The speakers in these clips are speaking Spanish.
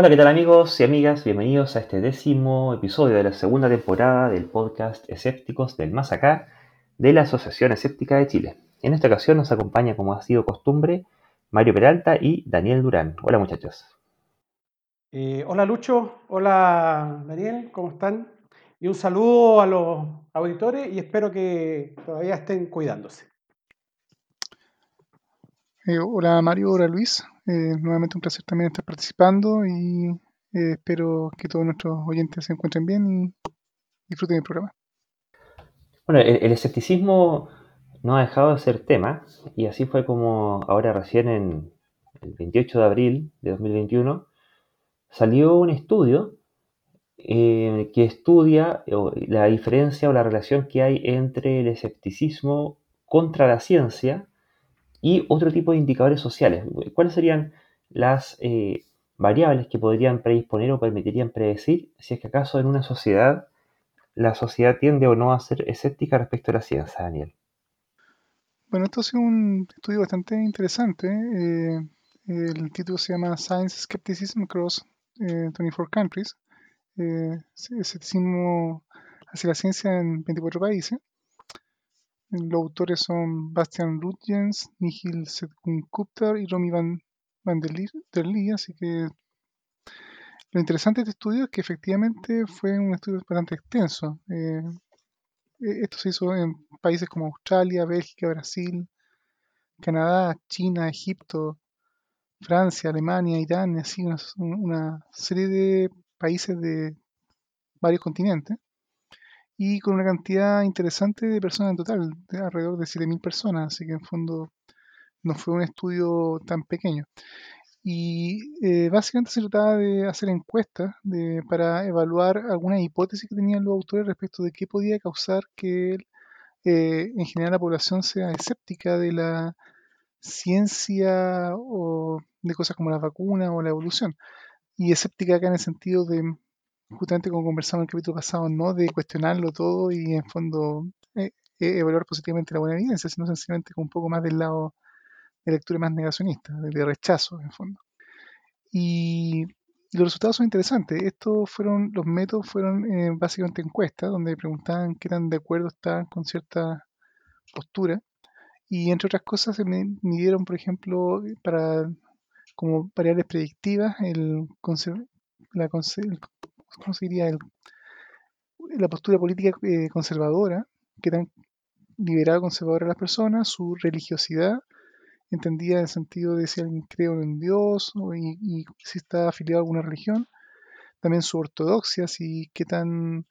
Hola, ¿qué tal amigos y amigas? Bienvenidos a este décimo episodio de la segunda temporada del podcast Escépticos del Más Acá de la Asociación Escéptica de Chile. En esta ocasión nos acompaña, como ha sido costumbre, Mario Peralta y Daniel Durán. Hola muchachos. Eh, hola Lucho, hola Daniel, ¿cómo están? Y un saludo a los auditores y espero que todavía estén cuidándose. Eh, hola Mario, hola Luis. Eh, nuevamente un placer también estar participando y eh, espero que todos nuestros oyentes se encuentren bien y disfruten del programa. Bueno, el, el escepticismo no ha dejado de ser tema y así fue como ahora recién en el 28 de abril de 2021 salió un estudio que estudia la diferencia o la relación que hay entre el escepticismo contra la ciencia y otro tipo de indicadores sociales. ¿Cuáles serían las eh, variables que podrían predisponer o permitirían predecir si es que acaso en una sociedad la sociedad tiende o no a ser escéptica respecto a la ciencia, Daniel? Bueno, esto ha sido un estudio bastante interesante. Eh, el título se llama Science Skepticism Across 24 eh, Countries. Eh, escepticismo hacia la ciencia en 24 países. Los autores son Bastian Rutgens, Nihil Setkun-Kuptar y Romy Van, Van der, Lee, así que lo interesante de este estudio es que efectivamente fue un estudio bastante extenso. Eh, e-, esto se hizo en países como Australia, Bélgica, Brasil, Canadá, China, Egipto, Francia, Alemania, Irán, así una serie de países de varios continentes y con una cantidad interesante de personas en total, de alrededor de 7.000 personas, así que en fondo no fue un estudio tan pequeño. Y eh, básicamente se trataba de hacer encuestas para evaluar algunas hipótesis que tenían los autores respecto de qué podía causar que eh, en general la población sea escéptica de la ciencia o de cosas como la vacuna o la evolución. Y escéptica acá en el sentido de justamente como conversamos en el capítulo pasado, no de cuestionarlo todo y en fondo eh, eh, evaluar positivamente la buena evidencia, sino sencillamente con un poco más del lado de lectura más negacionista, de rechazo en fondo. Y, los resultados son interesantes. Estos fueron, los métodos fueron eh, básicamente encuestas donde preguntaban qué tan de acuerdo estaban con cierta postura. Y entre otras cosas se midieron, por ejemplo, para como variables predictivas, el, la, ¿cómo la postura política eh, conservadora, que tan liberal conservadora a las personas, su religiosidad, entendida en el sentido de si alguien cree en Dios y, si está afiliado a alguna religión, también su ortodoxia, si qué tan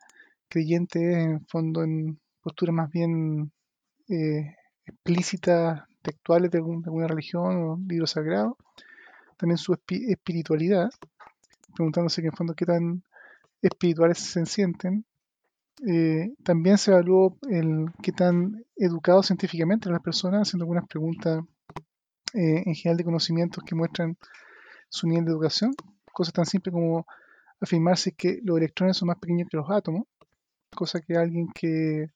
creyente es en fondo en posturas más bien eh, explícitas, textuales de, alguna religión o libro sagrado, también su espiritualidad, preguntándose que en fondo qué tan espirituales se sienten. Eh, también se evaluó el qué tan educados científicamente las personas, haciendo algunas preguntas eh, en general de conocimientos que muestran su nivel de educación. Cosas tan simples como afirmarse que los electrones son más pequeños que los átomos, cosa que alguien que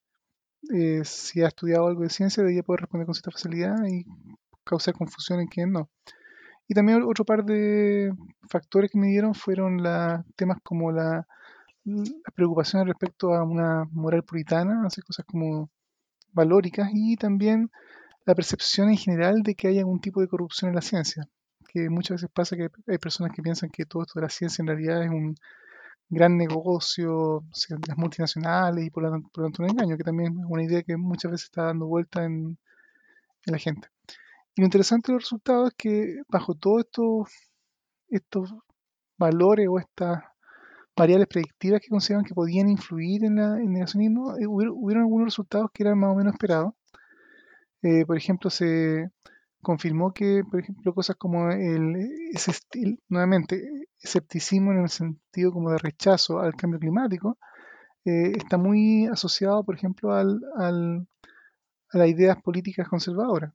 eh, si ha estudiado algo de ciencia debería poder responder con cierta facilidad y causar confusión en quien no. Y también otro par de factores que me dieron fueron la, temas como la, las preocupaciones respecto a una moral puritana, hacer cosas como valóricas y también la percepción en general de que hay algún tipo de corrupción en la ciencia. Que muchas veces pasa que hay personas que piensan que todo esto de la ciencia en realidad es un gran negocio las multinacionales y por lo, tanto un engaño, que también es una idea que muchas veces está dando vuelta en la gente. Y lo interesante del resultado es que bajo todos estos, estos valores o estas variables predictivas que consideraban que podían influir en, el negacionismo, eh, hubieron, algunos resultados que eran más o menos esperados. Eh, por ejemplo, se confirmó que, por ejemplo, cosas como el, ese nuevamente, escepticismo en el sentido como de rechazo al cambio climático, eh, está muy asociado, por ejemplo, al, a las ideas políticas conservadoras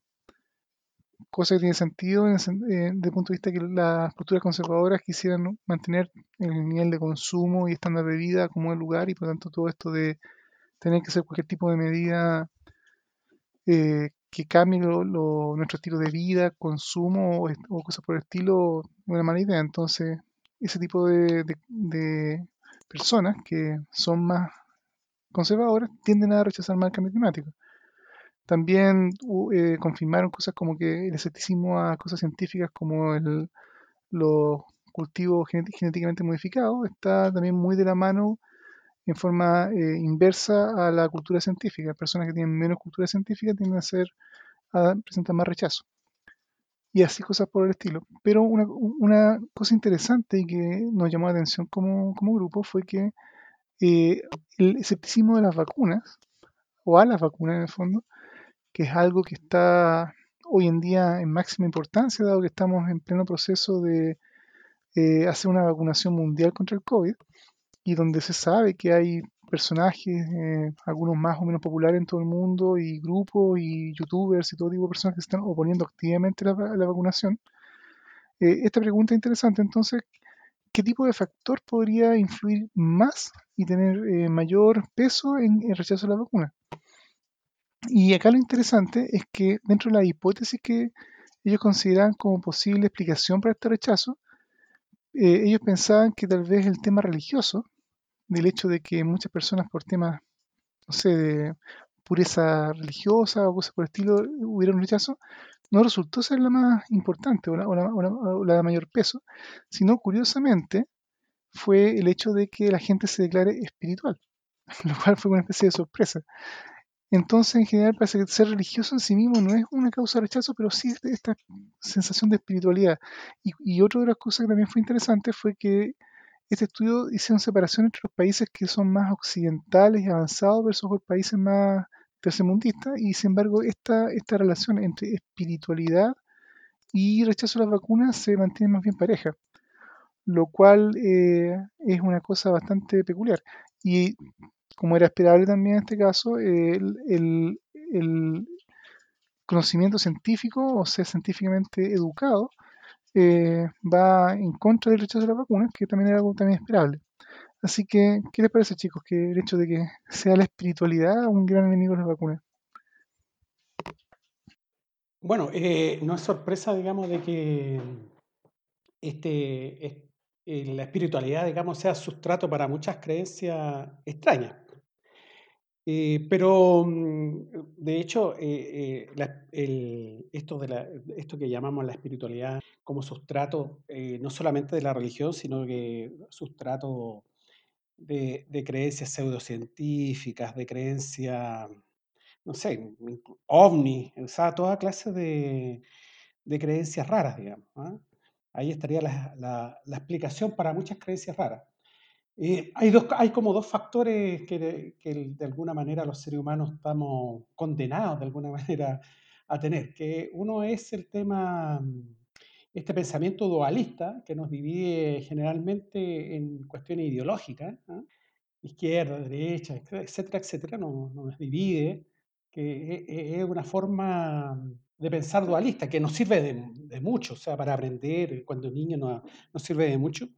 cosa que tiene sentido desde el punto de vista que las posturas conservadoras quisieran mantener el nivel de consumo y estándar de vida como el lugar y por lo tanto todo esto de tener que hacer cualquier tipo de medida eh, que cambie nuestro estilo de vida, consumo o, cosas por el estilo, es una mala idea. Entonces, ese tipo de, personas que son más conservadoras tienden a rechazar más el cambio climático. También eh, confirmaron cosas como que el escepticismo a cosas científicas como el, los cultivos genéticamente modificados está también muy de la mano en forma eh, inversa a la cultura científica. Personas que tienen menos cultura científica tienden a ser a presentar más rechazo. Y así cosas por el estilo. Pero una, cosa interesante y que nos llamó la atención como, grupo fue que eh, el escepticismo de las vacunas, o a las vacunas en el fondo, que es algo que está hoy en día en máxima importancia, dado que estamos en pleno proceso de eh, hacer una vacunación mundial contra el COVID, y donde se sabe que hay personajes, eh, algunos más o menos populares en todo el mundo, y grupos, y youtubers, y todo tipo de personas que están oponiendo activamente a la, vacunación. Eh, esta pregunta es interesante, entonces, ¿qué tipo de factor podría influir más y tener mayor peso en el rechazo de la vacuna? Y acá lo interesante es que dentro de la hipótesis que ellos consideran como posible explicación para este rechazo, ellos pensaban que tal vez el tema religioso del hecho de que muchas personas por temas, no sé, de pureza religiosa o cosas por el estilo hubieran rechazo, no resultó ser la más importante o la, de mayor peso, sino curiosamente fue el hecho de que la gente se declare espiritual, lo cual fue una especie de sorpresa. Entonces, en general, parece que ser religioso en sí mismo no es una causa de rechazo, pero sí esta sensación de espiritualidad. Y, y otra de las cosas que también fue interesante fue que este estudio hicieron separación entre los países que son más occidentales y avanzados versus los países más tercermundistas y sin embargo esta, esta relación entre espiritualidad y rechazo a las vacunas se mantiene más bien pareja, lo cual eh, es una cosa bastante peculiar. Y como era esperable también en este caso, el, conocimiento científico o ser científicamente educado eh, va en contra del rechazo de las vacunas, que también era algo también esperable. Así que, ¿qué les parece, chicos, que el hecho de que sea la espiritualidad un gran enemigo de las vacunas? Bueno, eh, no es sorpresa, digamos, de que este, eh, la espiritualidad, digamos, sea sustrato para muchas creencias extrañas. Eh, pero, mm, de hecho, eh, eh, esto, de esto que llamamos la espiritualidad como sustrato, no solamente de la religión, sino que sustrato de, creencias pseudocientíficas, de creencias, no sé, ovni, o sea, toda clase de, creencias raras, digamos. ¿ah? Ahí estaría la explicación para muchas creencias raras. Eh, hay, dos, hay como dos factores que, de, alguna manera los seres humanos estamos condenados de alguna manera a tener, que uno es el tema, este pensamiento dualista que nos divide generalmente en cuestiones ideológicas, izquierda, derecha, etcétera, etcétera, nos, nos divide, que es una forma de pensar dualista, que nos sirve de, mucho, o sea, para aprender cuando niño nos, nos sirve de mucho,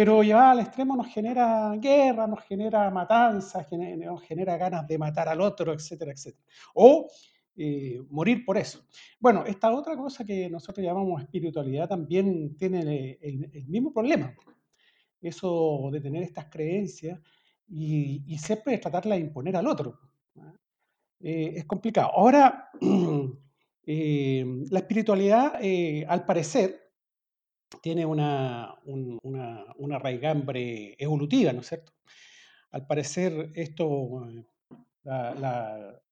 pero llevada al extremo nos genera guerra, nos genera matanzas, nos genera ganas de matar al otro, etcétera, etcétera. O eh, morir por eso. Bueno, esta otra cosa que nosotros llamamos espiritualidad también tiene el, mismo problema. Eso de tener estas creencias y, siempre tratarla de imponer al otro. Eh, es complicado. Ahora, eh, la espiritualidad, al parecer, tiene una, una, raigambre evolutiva, ¿no es cierto? Al parecer, esto,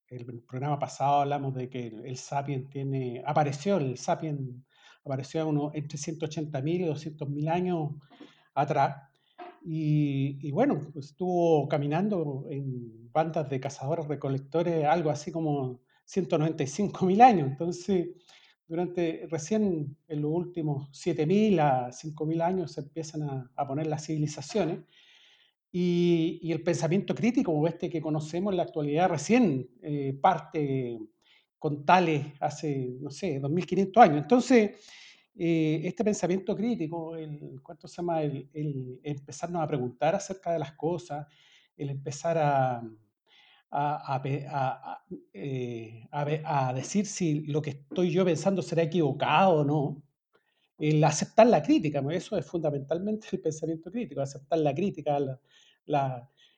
el programa pasado hablamos de que el, sapien tiene, apareció, el sapien apareció uno, entre 180.000 y 200.000 años atrás. Y, y, bueno, estuvo caminando en bandas de cazadores recolectores algo así como 195.000 años. Entonces, durante recién en los últimos 7.000 a 5.000 años se empiezan a, poner las civilizaciones y, el pensamiento crítico, como este que conocemos en la actualidad, recién eh, parte con tales hace, no sé, 2.500 años. Entonces, eh, este pensamiento crítico, el, ¿cuánto se llama? el empezarnos a preguntar acerca de las cosas, el empezar a, eh, a, decir si lo que estoy yo pensando será equivocado o no, el aceptar la crítica, eso es fundamentalmente el pensamiento crítico, aceptar la crítica,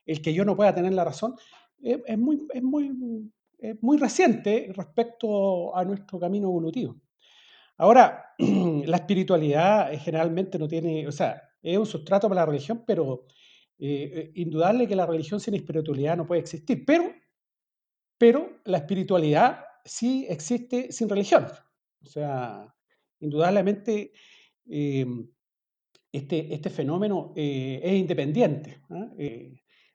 el que yo no pueda tener la razón, es, muy, es muy, es muy reciente respecto a nuestro camino evolutivo. Ahora, la espiritualidad generalmente no tiene, o sea, es un sustrato para la religión, pero eh, eh, indudable que la religión sin espiritualidad no puede existir. Pero, pero la espiritualidad sí existe sin religión. O sea, indudablemente eh, este, este, fenómeno es independiente. ¿ah?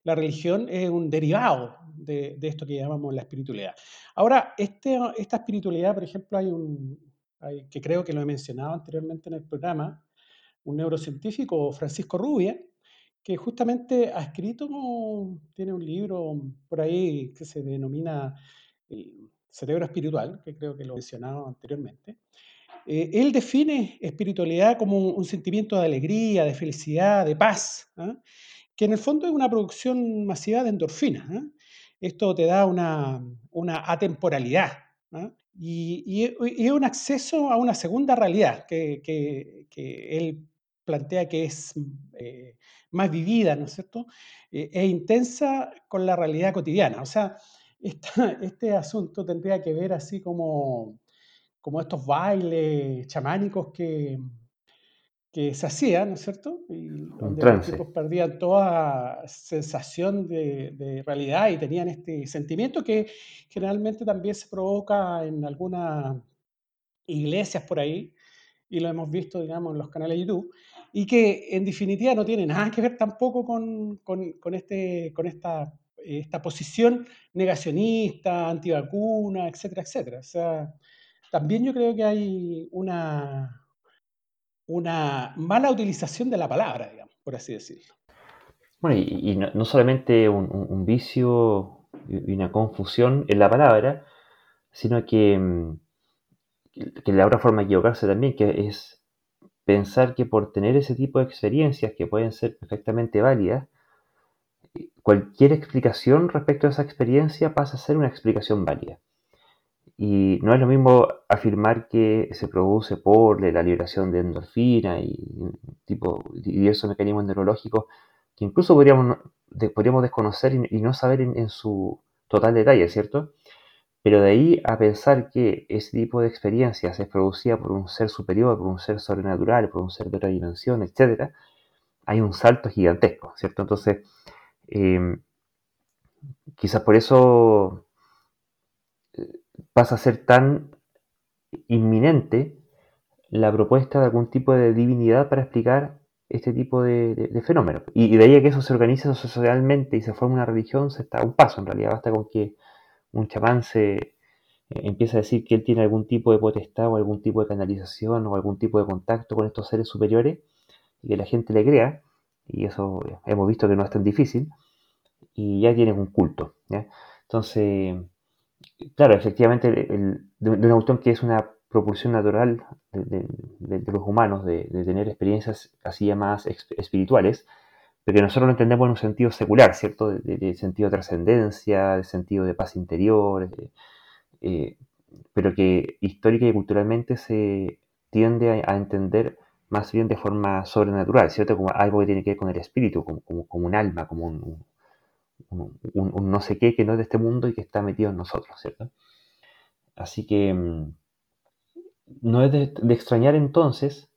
la religión es un derivado de, esto que llamamos la espiritualidad. Ahora, este, esta espiritualidad, por ejemplo, hay un, que creo que lo he mencionado anteriormente en el programa, un neurocientífico, Francisco Rubia, que justamente ha escrito, tiene un libro por ahí que se denomina el cerebro espiritual, que creo que lo he mencionado anteriormente. Eh, él define espiritualidad como un, sentimiento de alegría, de felicidad, de paz, ¿ah? que en el fondo es una producción masiva de endorfinas. ¿ah? Esto te da una, una atemporalidad. ¿ah? Y, es un acceso a una segunda realidad que, que, él plantea que es eh, más vivida, ¿no es cierto? Eh, e intensa con la realidad cotidiana. O sea, este asunto tendría que ver así como, como estos bailes chamánicos que, que se hacían, ¿no es cierto? Y donde los tipos perdían toda sensación de, realidad y tenían este sentimiento que generalmente también se provoca en algunas iglesias por ahí, y lo hemos visto, digamos, en los canales de YouTube, y que en definitiva no tiene nada que ver tampoco con, con, este, con esta, esta posición negacionista, antivacuna, etcétera, etcétera. O sea, también yo creo que hay una una mala utilización de la palabra, digamos, por así decirlo. Bueno, y, no, solamente un, vicio y una confusión en la palabra, sino que, mm, que la otra forma de equivocarse también, que es pensar que por tener ese tipo de experiencias que pueden ser perfectamente válidas, cualquier explicación respecto a esa experiencia pasa a ser una explicación válida. Y no es lo mismo afirmar que se produce por la liberación de endorfina y tipo diversos mecanismos neurológicos que incluso podríamos, podríamos desconocer y, no saber en, su total detalle, ¿cierto? Pero de ahí a pensar que ese tipo de experiencias es producida por un ser superior, por un ser sobrenatural, por un ser de otra dimensión, etc., hay un salto gigantesco, ¿cierto? Entonces, eh, quizás por eso pasa a ser tan inminente la propuesta de algún tipo de divinidad para explicar este tipo de, fenómenos. Y, de ahí a que eso se organice socialmente y se forme una religión, se está a un paso en realidad. Basta con que un chamán se eh, empiece a decir que él tiene algún tipo de potestad o algún tipo de canalización o algún tipo de contacto con estos seres superiores y que la gente le crea, y eso hemos visto que no es tan difícil, y ya tienen un culto. Entonces, claro, efectivamente, de, una cuestión que es una propulsión natural de, los humanos, de, tener experiencias así llamadas espirituales, pero que nosotros lo entendemos en un sentido secular, ¿cierto? De, sentido de trascendencia, de sentido de paz interior, eh, pero que histórica y culturalmente se tiende a, entender más bien de forma sobrenatural, ¿cierto? Como algo que tiene que ver con el espíritu, como, como un alma, como un, un, no sé qué que no es de este mundo y que está metido en nosotros, ¿cierto? Así que mm, no es de, extrañar entonces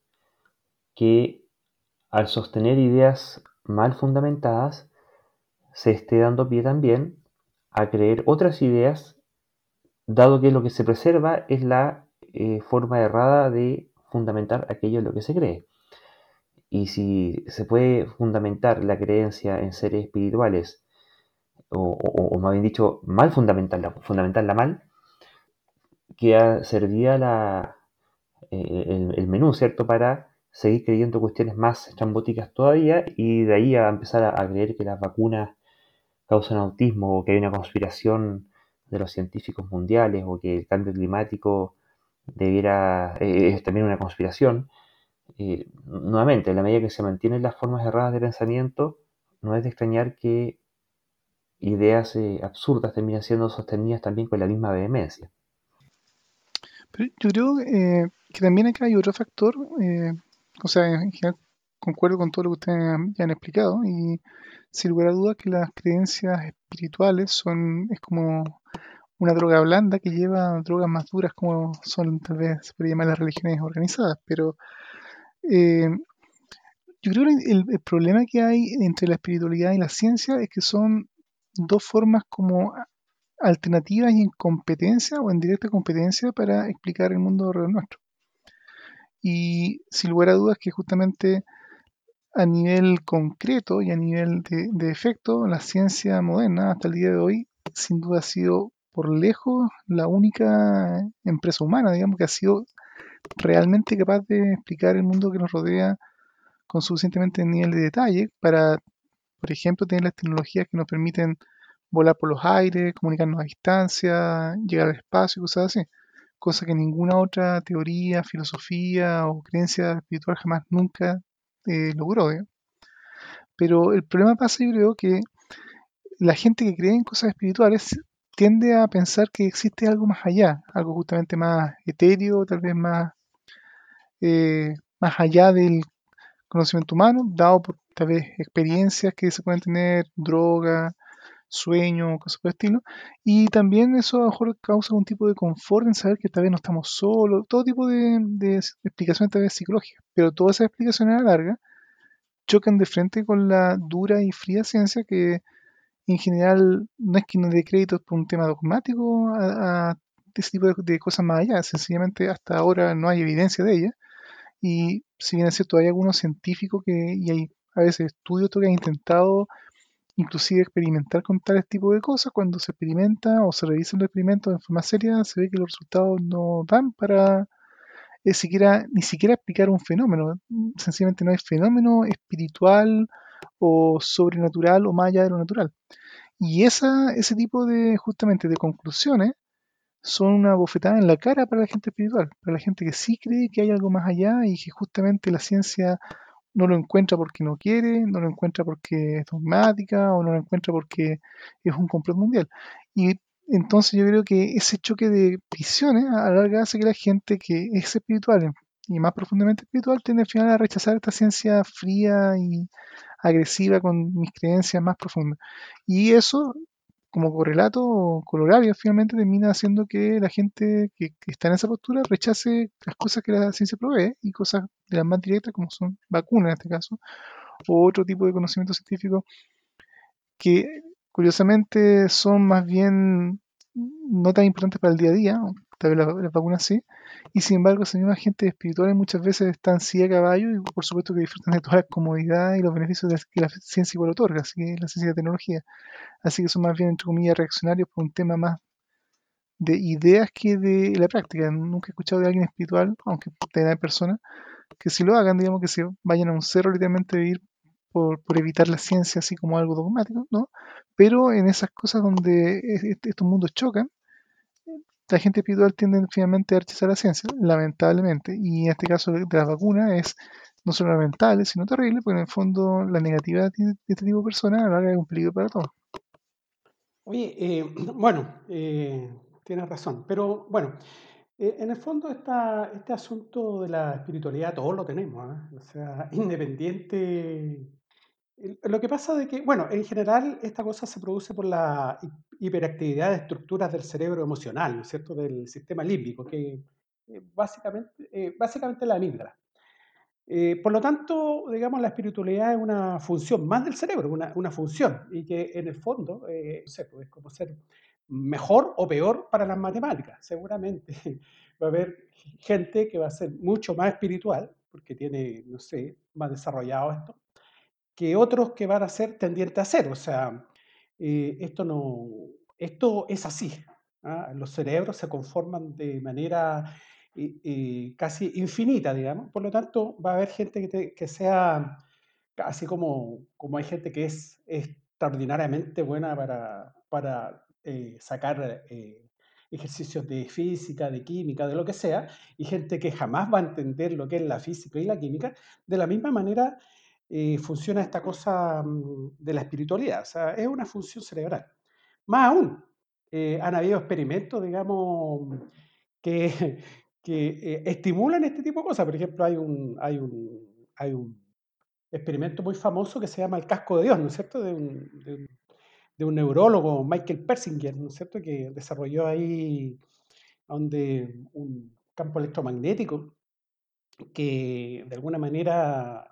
que al sostener ideas mal fundamentadas se esté dando pie también a creer otras ideas, dado que lo que se preserva es la eh, forma errada de fundamentar aquello en lo que se cree. Y si se puede fundamentar la creencia en seres espirituales o, más bien dicho, mal fundamentarla, fundamentarla mal, que servía la, eh, el, menú, ¿cierto? Para seguir creyendo cuestiones más estrambóticas todavía y de ahí a empezar a, creer que las vacunas causan autismo o que hay una conspiración de los científicos mundiales o que el cambio climático debiera eh, es también una conspiración. Eh, nuevamente, en la medida que se mantienen las formas erradas de pensamiento, no es de extrañar que ideas eh, absurdas terminan siendo sostenidas también con la misma vehemencia. Pero yo creo, eh, que también acá hay otro factor, eh, o sea, en general concuerdo con todo lo que ustedes ya han explicado y sin lugar a dudas que las creencias espirituales son, es como una droga blanda que lleva drogas más duras como son tal vez se podría llamar las religiones organizadas, pero eh, yo creo que el, el, problema que hay entre la espiritualidad y la ciencia es que son dos formas como alternativas y en competencia o en directa competencia para explicar el mundo alrededor nuestro. Y sin lugar a dudas que justamente a nivel concreto y a nivel de, de efecto, la ciencia moderna hasta el día de hoy sin duda ha sido por lejos la única empresa humana, digamos, que ha sido realmente capaz de explicar el mundo que nos rodea con suficientemente nivel de detalle para, por ejemplo, tener las tecnologías que nos permiten volar por los aires, comunicarnos a distancia, llegar al espacio, cosas así. Cosa que ninguna otra teoría, filosofía o creencia espiritual jamás nunca eh, logró. Pero el problema pasa, yo creo, que la gente que cree en cosas espirituales tiende a pensar que existe algo más allá, algo justamente más etéreo, tal vez más, eh, más allá del conocimiento humano, dado por tal vez experiencias que se pueden tener, droga, sueño, cosas por el estilo. Y también eso a lo mejor causa un tipo de confort en saber que tal vez no estamos solos, todo tipo de, de explicaciones tal vez psicológicas. Pero todas esas explicaciones a la larga chocan de frente con la dura y fría ciencia que en general no es que no dé créditos por un tema dogmático a, a ese tipo de, de, cosas más allá, sencillamente hasta ahora no hay evidencia de ella. Y si bien es cierto, hay algunos científicos que, y hay a veces estudios que han intentado inclusive experimentar con tales tipos de cosas, cuando se experimenta o se revisan los experimentos de forma seria, se ve que los resultados no dan para eh, siquiera, ni siquiera explicar un fenómeno. Sencillamente no hay fenómeno espiritual o sobrenatural o más allá de lo natural. Y esa, ese tipo de, justamente, de conclusiones son una bofetada en la cara para la gente espiritual, para la gente que sí cree que hay algo más allá y que justamente la ciencia no lo encuentra porque no quiere, no lo encuentra porque es dogmática o no lo encuentra porque es un complot mundial. Y entonces yo creo que ese choque de visiones a la larga hace que la gente que es espiritual y más profundamente espiritual tiende al final a rechazar esta ciencia fría y agresiva con mis creencias más profundas. Y eso como correlato colorario finalmente termina haciendo que la gente que, que, está en esa postura rechace las cosas que la ciencia provee y cosas de las más directas como son vacunas en este caso o otro tipo de conocimiento científico que curiosamente son más bien no tan importantes para el día a día, tal vez las, las vacunas sí, y sin embargo esa misma gente espiritual muchas veces están sí a caballo y por supuesto que disfrutan de toda la comodidad y los beneficios que la ciencia igual otorga, así que la ciencia y la tecnología. Así que son más bien, entre comillas, reaccionarios por un tema más de ideas que de la práctica. Nunca he escuchado de alguien espiritual, aunque de personas, que si lo hagan, digamos que se vayan a un cerro literalmente a vivir por, por, evitar la ciencia así como algo dogmático, ¿no? Pero en esas cosas donde estos mundos chocan, la gente espiritual tiende finalmente a rechazar la ciencia, lamentablemente. Y en este caso de las vacunas es no solo lamentable, sino terrible, porque en el fondo la negatividad de este tipo de personas a la larga es un peligro para todos. Oye, eh, bueno, eh, tienes razón, pero bueno, eh, en el fondo este asunto de la espiritualidad todos lo tenemos, o sea, independiente. Lo que pasa de que, bueno, en general esta cosa se produce por la hiperactividad de estructuras del cerebro emocional, ¿no es cierto?, del sistema límbico, que básicamente, básicamente la amígdala. Eh, por lo tanto, digamos, la espiritualidad es una función más del cerebro, una, una función, y que en el fondo, eh, no sé, pues, es como ser mejor o peor para las matemáticas. Seguramente va a haber gente que va a ser mucho más espiritual, porque tiene, no sé, más desarrollado esto, que otros que van a ser tendientes a ser. O sea, eh, esto, no, esto es así. ¿ah? Los cerebros se conforman de manera y, casi infinita, digamos. Por lo tanto, va a haber gente que, sea, así como, como hay gente que es extraordinariamente buena para, para eh, sacar eh, ejercicios de física, de química, de lo que sea, y gente que jamás va a entender lo que es la física y la química, de la misma manera eh, funciona esta cosa mm, de la espiritualidad, o sea, es una función cerebral. Más aún, han habido experimentos, digamos, que, eh, estimulan este tipo de cosas. Por ejemplo, hay un experimento muy famoso que se llama el casco de Dios, ¿no es cierto? De un, de un, neurólogo, Michael Persinger, ¿no es cierto? Que desarrolló ahí donde un campo electromagnético que de alguna manera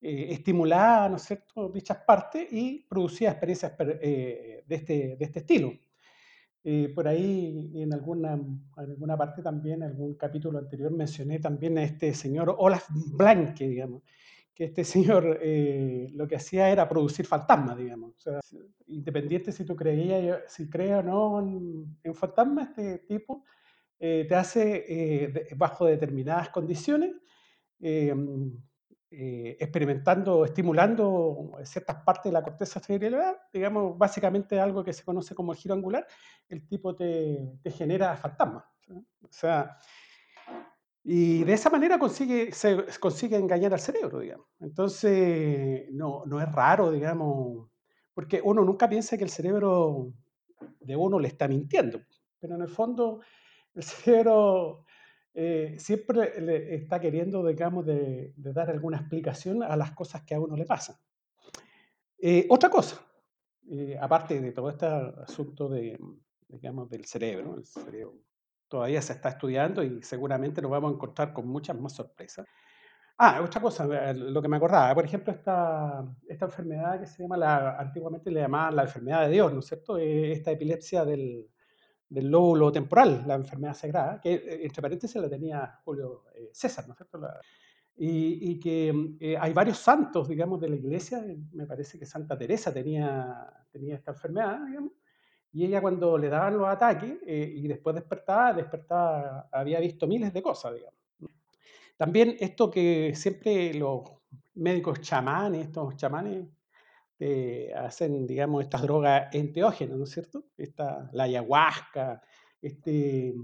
eh, estimulaba, ¿no es cierto?, dichas partes y producía experiencias eh, de, este, de este estilo. Eh, por ahí en alguna, en alguna parte también, en algún capítulo anterior, mencioné también a este señor Olaf Blanke, digamos, que este señor eh, lo que hacía era producir fantasmas, digamos. O independiente si tú creías, si crees o no en, fantasmas, este tipo eh, te hace, bajo determinadas condiciones, experimentando, estimulando ciertas partes de la corteza cerebral, digamos, básicamente algo que se conoce como el giro angular, el tipo te, te genera fantasmas. O sea, y de esa manera consigue, se consigue engañar al cerebro, digamos. Entonces, no, no es raro, digamos, porque uno nunca piensa que el cerebro de uno le está mintiendo, pero en el fondo el cerebro eh, siempre le está queriendo, digamos, de, dar alguna explicación a las cosas que a uno le pasan. Eh, otra cosa, eh, aparte de todo este asunto de, digamos, del cerebro, el cerebro todavía se está estudiando y seguramente nos vamos a encontrar con muchas más sorpresas. Ah, otra cosa, eh, lo que me acordaba, por ejemplo, esta, esta enfermedad que se llama, la, antiguamente le llamaban la enfermedad de Dios, ¿no es cierto? Eh, esta epilepsia del, del lóbulo temporal, la enfermedad sagrada, que eh, entre paréntesis la tenía Julio César, ¿no es cierto? y, y, que hay varios santos, digamos, de la iglesia, me parece que Santa Teresa tenía, tenía esta enfermedad, digamos, y ella cuando le daban los ataques eh, y después despertaba, despertaba, había visto miles de cosas, digamos. También esto que siempre los médicos chamanes, estos chamanes, eh, hacen, digamos, estas drogas enteógenas, ¿no es cierto? Esta, la ayahuasca, este,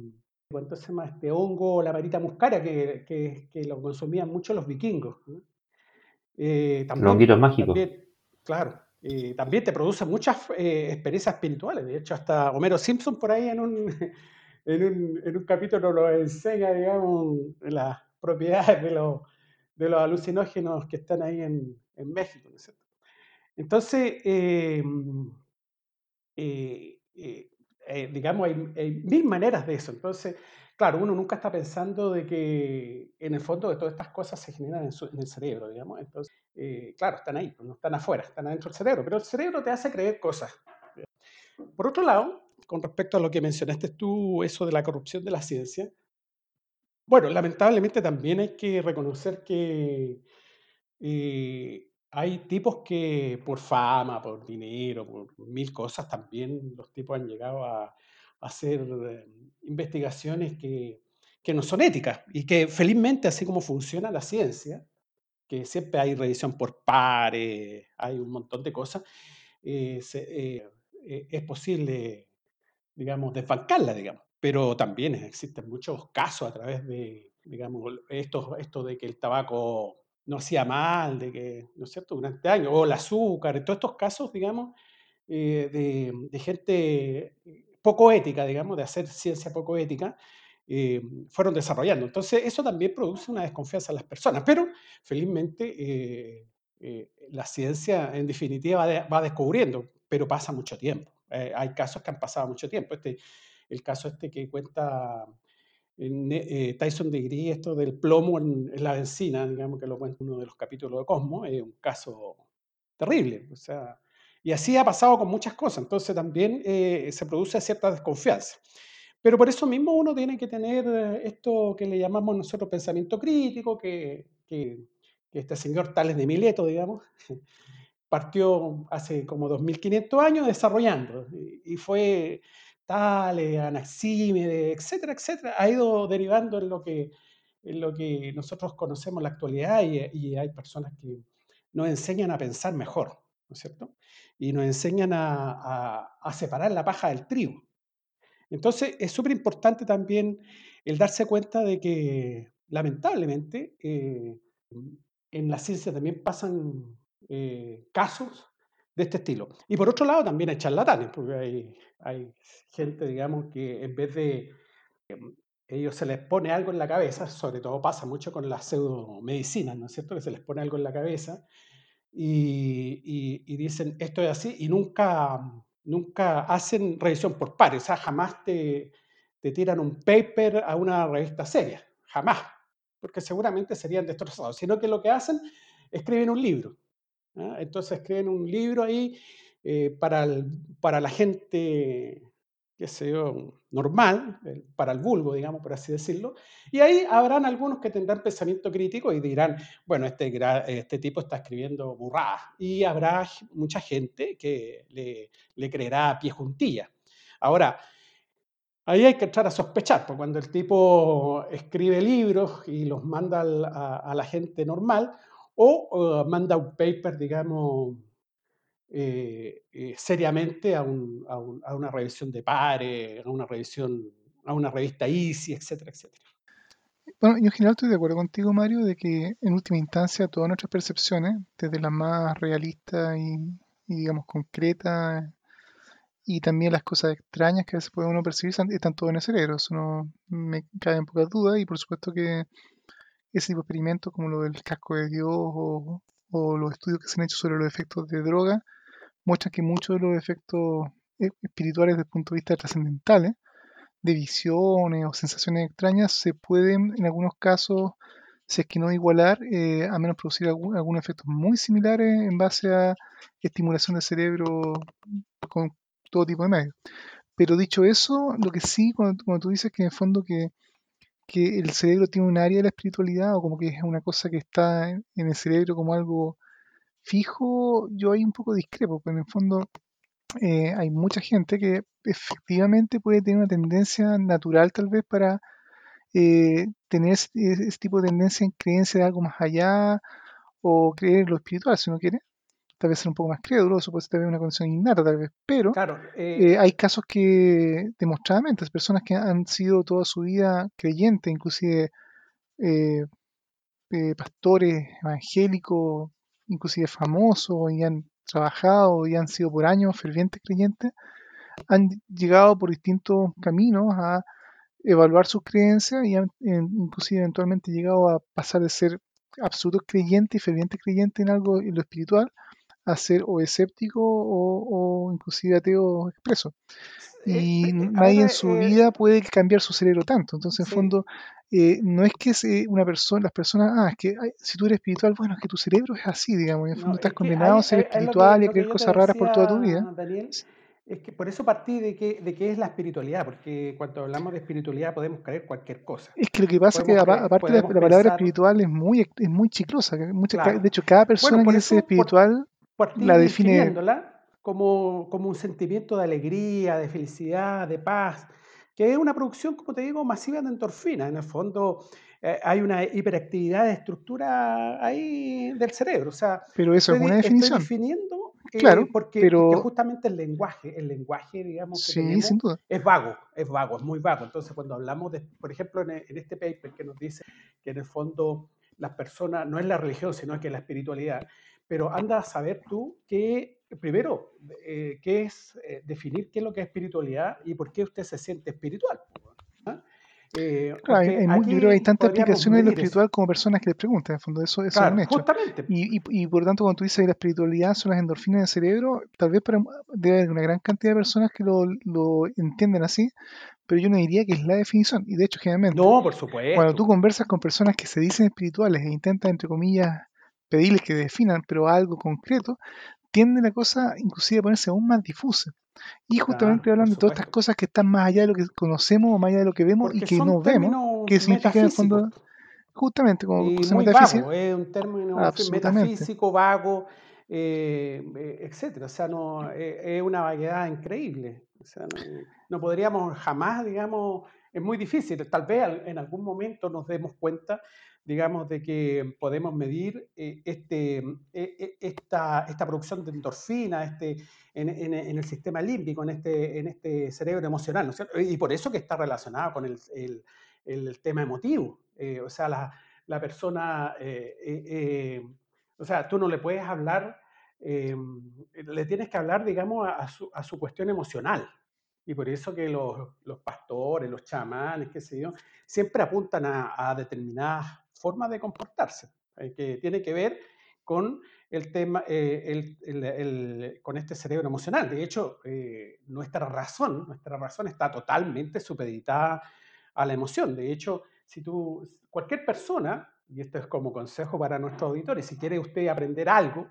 ¿cuánto se llama? Este hongo, la marita muscara, que, que, que lo consumían mucho los vikingos. Eh, también, mágicos. claro, también te produce muchas eh, experiencias espirituales. De hecho, hasta Homero Simpson por ahí en un, en un, en un capítulo lo enseña, digamos, las propiedades de los, de los alucinógenos que están ahí en, en México. Entonces, eh, eh, digamos, hay, mil maneras de eso. Entonces, claro, uno nunca está pensando de que en el fondo de todas estas cosas se generan en, el cerebro, digamos. Entonces, eh, claro, están ahí, pues, no están afuera, están adentro del cerebro, pero el cerebro te hace creer cosas. Por otro lado, con respecto a lo que mencionaste tú, eso de la corrupción de la ciencia, bueno, lamentablemente también hay que reconocer que eh, hay tipos que por fama, por dinero, por mil cosas, también los tipos han llegado a, hacer eh, investigaciones que, que, no son éticas y que felizmente, así como funciona la ciencia, que siempre hay revisión por pares, hay un montón de cosas, eh, eh, es posible, digamos, desbancarla, digamos. Pero también existen muchos casos a través de, digamos, esto, esto de que el tabaco no hacía mal, de que, ¿no es cierto?, durante años, o el azúcar, todos estos casos, digamos, de, de, gente poco ética, digamos, de hacer ciencia poco ética, eh, fueron desarrollando. Entonces, eso también produce una desconfianza en las personas, pero felizmente eh, eh, la ciencia en definitiva va, descubriendo, pero pasa mucho tiempo. hay casos que han pasado mucho tiempo. Este, el caso este que cuenta Tyson Degree, esto del plomo en, en, la benzina, digamos que lo cuenta uno de los capítulos de Cosmo, es un caso terrible. O sea, y así ha pasado con muchas cosas, entonces también eh, se produce cierta desconfianza. Pero por eso mismo uno tiene que tener eh, esto que le llamamos nosotros pensamiento crítico, que, que, este señor Tales de Mileto, digamos, partió hace como 2500 años desarrollando, y, fue Tales, Anaxímedes, etcétera, etcétera, ha ido derivando en lo que, en lo que nosotros conocemos en la actualidad y, y hay personas que nos enseñan a pensar mejor, ¿no es cierto? y nos enseñan a, separar la paja del trigo. Entonces, es súper importante también el darse cuenta de que, lamentablemente, eh, en la ciencia también pasan eh, casos de este estilo. Y por otro lado, también hay charlatanes, porque hay, hay gente, digamos, que en vez de, ellos se les pone algo en la cabeza, sobre todo pasa mucho con las pseudomedicinas, ¿no es cierto? Que se les pone algo en la cabeza y, y, dicen esto es así y nunca, nunca hacen revisión por pares, o sea, jamás te, te tiran un paper a una revista seria, jamás, porque seguramente serían destrozados, sino que lo que hacen, escriben un libro. ¿Ah? Entonces escriben un libro ahí eh, para, para la gente que sé normal, para el vulgo, digamos, por así decirlo, y ahí habrán algunos que tendrán pensamiento crítico y dirán, bueno, este, este tipo está escribiendo burradas, y habrá mucha gente que le, le creerá a pie juntilla. Ahora, ahí hay que entrar a sospechar, porque cuando el tipo escribe libros y los manda a, la gente normal, o manda un paper, digamos, eh, eh, seriamente a, una revisión de pares, a una revisión, a una revista ICI, etcétera, etcétera. Bueno, yo en general estoy de acuerdo contigo, Mario, de que en última instancia todas nuestras percepciones, desde las más realistas y, digamos concretas, y también las cosas extrañas que a veces puede uno percibir, están todo en el cerebro. Eso no me cae en pocas dudas y por supuesto que ese tipo de experimentos como lo del casco de Dios o, o los estudios que se han hecho sobre los efectos de droga muestra que muchos de los efectos e-, espirituales desde el punto de vista trascendentales, de visiones o sensaciones extrañas, se pueden en algunos casos, si es que no igualar, eh, a menos producir algún, efectos muy similares en base a estimulación del cerebro con todo tipo de medios. Pero dicho eso, lo que sí, cuando, tú dices que en el fondo que, que, el cerebro tiene un área de la espiritualidad o como que es una cosa que está en el cerebro como algo fijo, yo ahí un poco discrepo, porque en el fondo eh, hay mucha gente que efectivamente puede tener una tendencia natural tal vez para eh, tener ese, tipo de tendencia en creencia de algo más allá o creer en lo espiritual, si uno quiere. Tal vez ser un poco más crédulo, puede ser una condición innata tal vez, pero eh, hay casos que demostradamente, personas que han sido toda su vida creyentes, inclusive pastores evangélicos, inclusive famosos y han trabajado y han sido por años fervientes creyentes, han llegado por distintos caminos a evaluar sus creencias y han inclusive eventualmente llegado a pasar de ser absolutos creyentes y fervientes creyentes en algo en lo espiritual a ser o escéptico o, o inclusive ateo expreso. Eh, y eh, nadie en su eh, vida puede cambiar su cerebro tanto. Entonces, en fondo, no es que una persona, las personas, ah, es que si tú eres espiritual, bueno, es que tu cerebro es así, digamos, en el fondo estás condenado a ser espiritual y a creer cosas raras por toda tu vida. Daniel, es que por eso partí de qué de qué es la espiritualidad, porque cuando hablamos de espiritualidad podemos creer cualquier cosa. Es que lo que pasa es que aparte la, palabra espiritual es muy, es muy chiclosa. de hecho, cada persona que es espiritual la define como, como un sentimiento de alegría, de felicidad, de paz, que es una producción, como te digo, masiva de endorfina. En el fondo eh, hay una hiperactividad de estructura ahí del cerebro. O sea, pero eso es una definición. Estoy definiendo eh, claro, porque, pero... justamente el lenguaje, el lenguaje, digamos, que tenemos, es vago, es vago, es muy vago. Entonces, cuando hablamos de, por ejemplo, en, en este paper que nos dice que en el fondo las personas, no es la religión, sino que es la espiritualidad, pero anda a saber tú que primero, eh, ¿qué es eh, definir qué es lo que es espiritualidad y por qué usted se siente espiritual? ¿Ah? Eh, hay, hay tantas explicaciones de lo espiritual como personas que les preguntan, en el fondo, eso, eso es un hecho. Justamente. Y, y, por tanto, cuando tú dices que la espiritualidad son las endorfinas del cerebro, tal vez para, debe haber una gran cantidad de personas que lo, lo entienden así, pero yo no diría que es la definición. Y de hecho, generalmente, no, por supuesto. cuando tú conversas con personas que se dicen espirituales e intentan, entre comillas, pedirles que definan, pero algo concreto, tiende la cosa inclusive a ponerse aún más difusa. Y justamente hablando de todas estas cosas que están más allá de lo que conocemos o más allá de lo que vemos y que no vemos, que significa en el fondo, justamente como y muy vago, es un término metafísico, vago, eh, eh, etcétera. O sea, no, eh, es una vaguedad increíble. O sea, no, podríamos jamás, digamos, es muy difícil. Tal vez en algún momento nos demos cuenta digamos, de que podemos medir eh, este, eh, eh, esta, esta, producción de endorfina este, en, en, el sistema límbico, en este, en este cerebro emocional, ¿no es cierto? Y por eso que está relacionado con el, el, el tema emotivo. o sea, la, la persona, o sea, tú no le puedes hablar, le tienes que hablar, digamos, a, su, a su cuestión emocional. Y por eso que los, los pastores, los chamanes, qué sé yo, siempre apuntan a, a determinadas formas de comportarse, eh, que tiene que ver con el tema, eh, el, el, con este cerebro emocional. De hecho, eh, nuestra razón, nuestra razón está totalmente supeditada a la emoción. De hecho, si tú, cualquier persona, y esto es como consejo para nuestros auditores, si quiere usted aprender algo,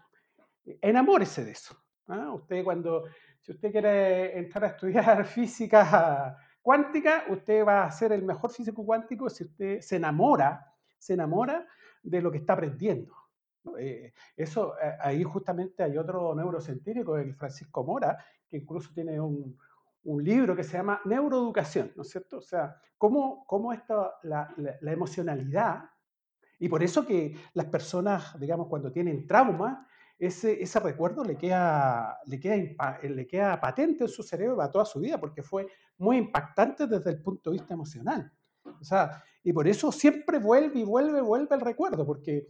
enamórese de eso. ¿ah? Usted cuando, si usted quiere entrar a estudiar física cuántica, usted va a ser el mejor físico cuántico si usted se enamora, se enamora de lo que está aprendiendo. Eh, eso, eh, ahí justamente hay otro neurocientífico, el Francisco Mora, que incluso tiene un, libro que se llama Neuroeducación, ¿no es cierto? O sea, cómo, cómo esta, la, emocionalidad, y por eso que las personas, digamos, cuando tienen trauma, ese, recuerdo le queda, le, queda, le queda patente en su cerebro para toda su vida, porque fue muy impactante desde el punto de vista emocional. O sea, y por eso siempre vuelve y vuelve, vuelve el recuerdo, porque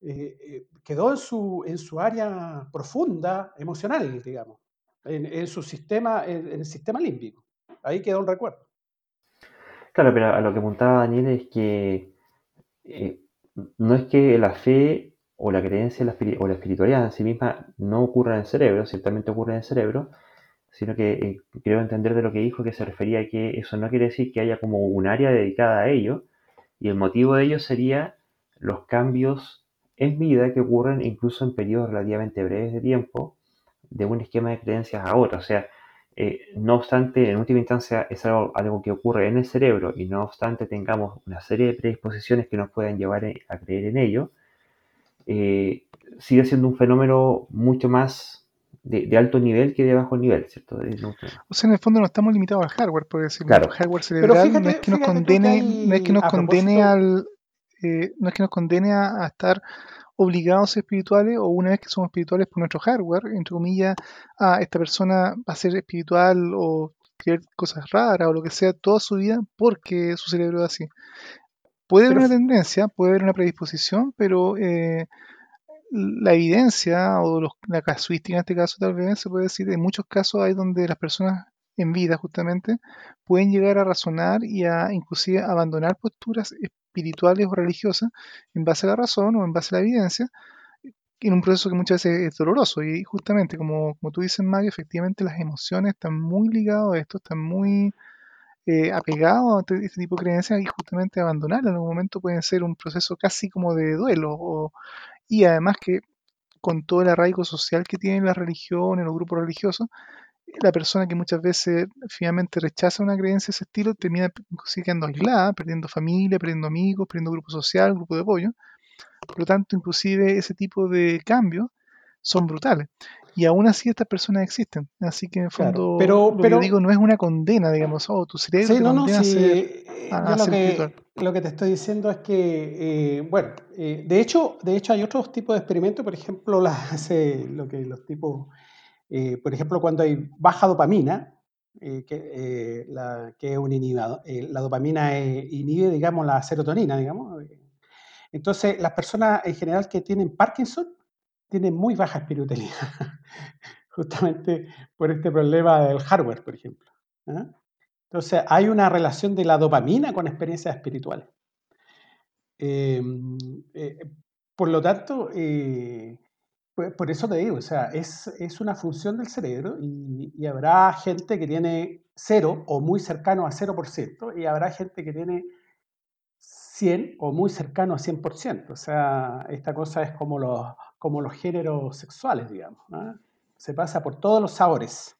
eh, eh, quedó en su, en su área profunda, emocional, digamos, en, en su sistema, en, el sistema límbico. Ahí quedó el recuerdo. Claro, pero a lo que apuntaba Daniel es que eh, no es que la fe o la creencia la, o la espiritualidad en sí misma no ocurra en el cerebro, ciertamente ocurre en el cerebro, sino que eh, creo entender de lo que dijo que se refería a que eso no quiere decir que haya como un área dedicada a ello, y el motivo de ello sería los cambios en vida que ocurren incluso en periodos relativamente breves de tiempo de un esquema de creencias a otro. O sea, eh, no obstante, en última instancia es algo, algo, que ocurre en el cerebro y no obstante tengamos una serie de predisposiciones que nos puedan llevar a creer en ello, eh, sigue siendo un fenómeno mucho más de, de, alto nivel que de bajo nivel, ¿cierto? O sea, en el fondo no estamos limitados al hardware, por decirlo. Claro. El hardware cerebral fíjate, no es que nos condene, no es que nos condene al, eh, no es que nos condene a, a, estar obligados a ser espirituales o una vez que somos espirituales por nuestro hardware, entre comillas, a esta persona va a ser espiritual o creer cosas raras o lo que sea toda su vida porque su cerebro es así. Puede haber una tendencia, puede haber una predisposición, pero eh, la evidencia o los, la casuística en este caso tal vez se puede decir, en muchos casos hay donde las personas en vida justamente pueden llegar a razonar y a inclusive abandonar posturas espirituales o religiosas en base a la razón o en base a la evidencia en un proceso que muchas veces es doloroso. Y justamente como, como tú dices Mario, efectivamente las emociones están muy ligadas a esto, están muy eh, apegados a este tipo de creencias y justamente abandonarlas en algún momento puede ser un proceso casi como de duelo o, y además que con todo el arraigo social que tienen las religiones, los grupos religiosos, la persona que muchas veces finalmente rechaza una creencia de ese estilo termina quedando aislada, perdiendo familia, perdiendo amigos, perdiendo grupo social, grupo de apoyo. Por lo tanto, inclusive ese tipo de cambios son brutales. Y aún así estas personas existen. Así que en el fondo, claro, pero, lo pero, que digo no es una condena, digamos, oh, tu cerebro sí, no, no, sí, a ser, eh, a, lo, que, lo que te estoy diciendo es que, eh, bueno, eh, de, hecho, de hecho hay otros tipos de experimentos, por ejemplo, la, ese, lo que los tipos, por ejemplo, cuando hay baja dopamina, que, la, que es un inhibidor, la dopamina inhibe, digamos, la serotonina, digamos. Entonces, las personas en general que tienen Parkinson tienen muy baja espiritualidad, justamente por este problema del hardware, por ejemplo. ¿eh? Entonces, hay una relación de la dopamina con experiencias espirituales. Eh, eh, por lo tanto, pues, por eso te digo, o sea, es, es una función del cerebro y, y, habrá gente que tiene cero o muy cercano a 0% y habrá gente que tiene 100 o muy cercano a 100%. O sea, esta cosa es como los, como los géneros sexuales, digamos. ¿no? Se pasa por todos los sabores.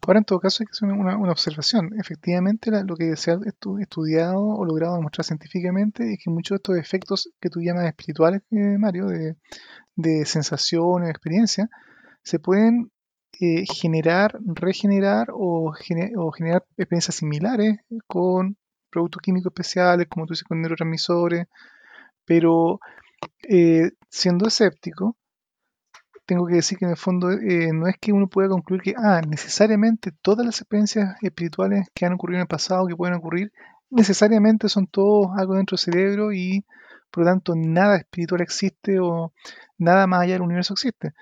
Ahora, en todo caso, hay que hacer una, una observación. Efectivamente, lo que se ha estu estudiado o logrado demostrar científicamente es que muchos de estos efectos que tú llamas espirituales, eh, Mario, de, de sensaciones, experiencias, se pueden eh, generar, regenerar o, gener o, generar experiencias similares con productos químicos especiales, como tú dices, con neurotransmisores, pero eh, siendo escéptico, tengo que decir que en el fondo eh, no es que uno pueda concluir que, ah, necesariamente todas las experiencias espirituales que han ocurrido en el pasado, que pueden ocurrir, necesariamente son todos algo dentro del cerebro y por lo tanto nada espiritual existe o nada más allá del universo existe.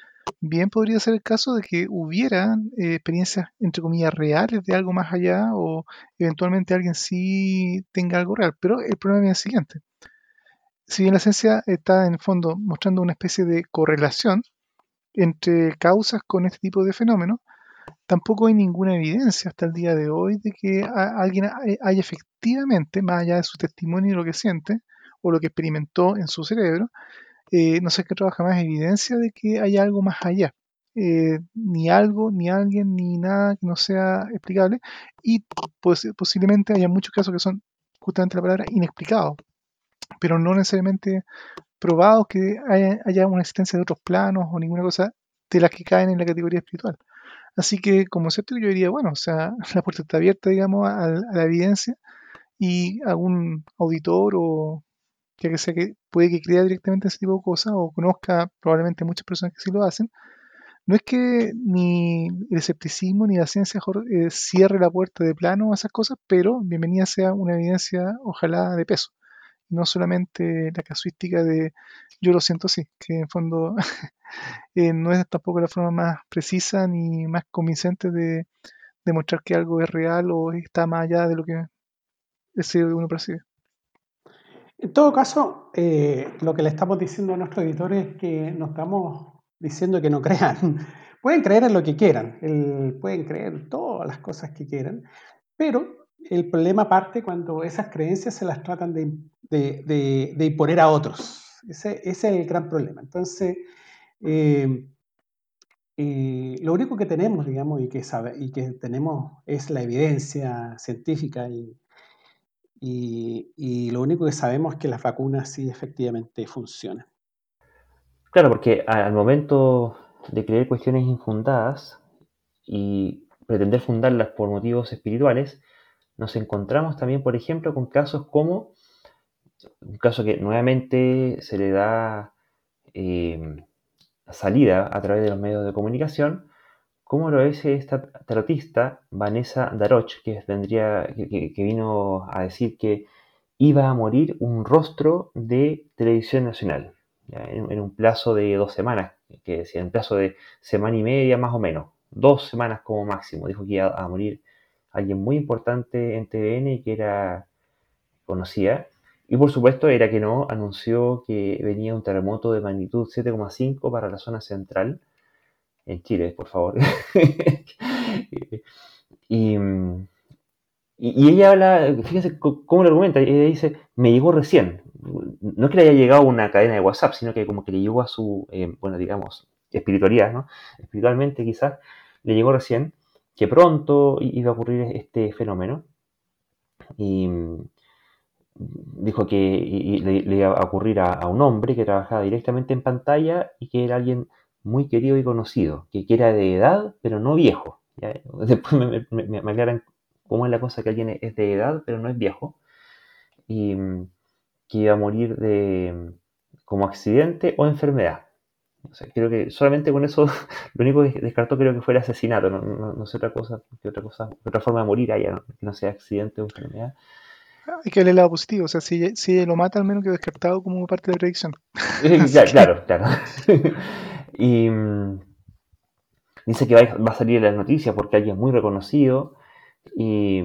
bien podría ser el caso de que hubiera eh, experiencias, entre comillas, reales de algo más allá o eventualmente alguien sí tenga algo real. Pero el problema es el siguiente. Si bien la ciencia está en el fondo mostrando una especie de correlación entre causas con este tipo de fenómenos, tampoco hay ninguna evidencia hasta el día de hoy de que alguien haya efectivamente, más allá de su testimonio y lo que siente o lo que experimentó en su cerebro, eh, no sé qué trabaja más evidencia de que hay algo más allá. Eh, ni algo, ni alguien, ni nada que no sea explicable. Y pues, posiblemente haya muchos casos que son justamente la palabra inexplicados, pero no necesariamente probados que haya, una existencia de otros planos o ninguna cosa de las que caen en la categoría espiritual. Así que como cierto yo diría, bueno, o sea, la puerta está abierta, digamos, a, a la evidencia y algún auditor o ya que sea que puede que crea directamente ese tipo de cosas o conozca probablemente muchas personas que sí lo hacen, no es que ni el escepticismo ni la ciencia eh, cierre la puerta de plano a esas cosas, pero bienvenida sea una evidencia, ojalá, de peso. No solamente la casuística de yo lo siento así, que en fondo eh, no es tampoco la forma más precisa ni más convincente de demostrar que algo es real o está más allá de lo que ese uno percibe. En todo caso, eh, lo que le estamos diciendo a nuestros editores es que no estamos diciendo que no crean. Pueden creer en lo que quieran, pueden creer todas las cosas que quieran, pero el problema parte cuando esas creencias se las tratan de, imponer a otros. Ese, es el gran problema. Entonces, eh, eh, lo único que tenemos, digamos, y que, sabe, y que tenemos es la evidencia científica y, y, lo único que sabemos es que las vacunas sí efectivamente funcionan. Claro, porque al momento de creer cuestiones infundadas y pretender fundarlas por motivos espirituales, nos encontramos también, por ejemplo, con casos como un caso que nuevamente se le da eh, salida a través de los medios de comunicación, ¿Cómo lo es esta tarotista, Vanessa Daroch, que, tendría, que, vino a decir que iba a morir un rostro de televisión nacional, en, un plazo de dos semanas, que decía, en un plazo de semana y media más o menos, dos semanas como máximo. Dijo que iba a morir alguien muy importante en TVN y que era conocida. Y por supuesto era que no, anunció que venía un terremoto de magnitud 7,5 para la zona central en Chile, por favor. y, ella habla, fíjense cómo lo argumenta, ella dice, me llegó recién. No es que le haya llegado una cadena de WhatsApp, sino que como que le llegó a su, eh, bueno, digamos, espiritualidad, ¿no? Espiritualmente quizás le llegó recién que pronto iba a ocurrir este fenómeno. Y dijo que le, iba a ocurrir a, un hombre que trabajaba directamente en pantalla y que era alguien muy querido y conocido, que, era de edad, pero no viejo. Después me, aclaran cómo es la cosa que alguien es de edad, pero no es viejo, y mm, que iba a morir de como accidente o enfermedad. Creo que solamente con eso, lo único que descartó creo que fue el asesinato, no, sé otra cosa, que otra cosa, otra forma de morir haya, que no sea accidente o enfermedad. Hay que ver el lado positivo, o sea, si, si lo mata, al menos que descartado como parte de la predicción. claro, claro. Y mm, dice que va, a salir en las noticias porque alguien muy reconocido y,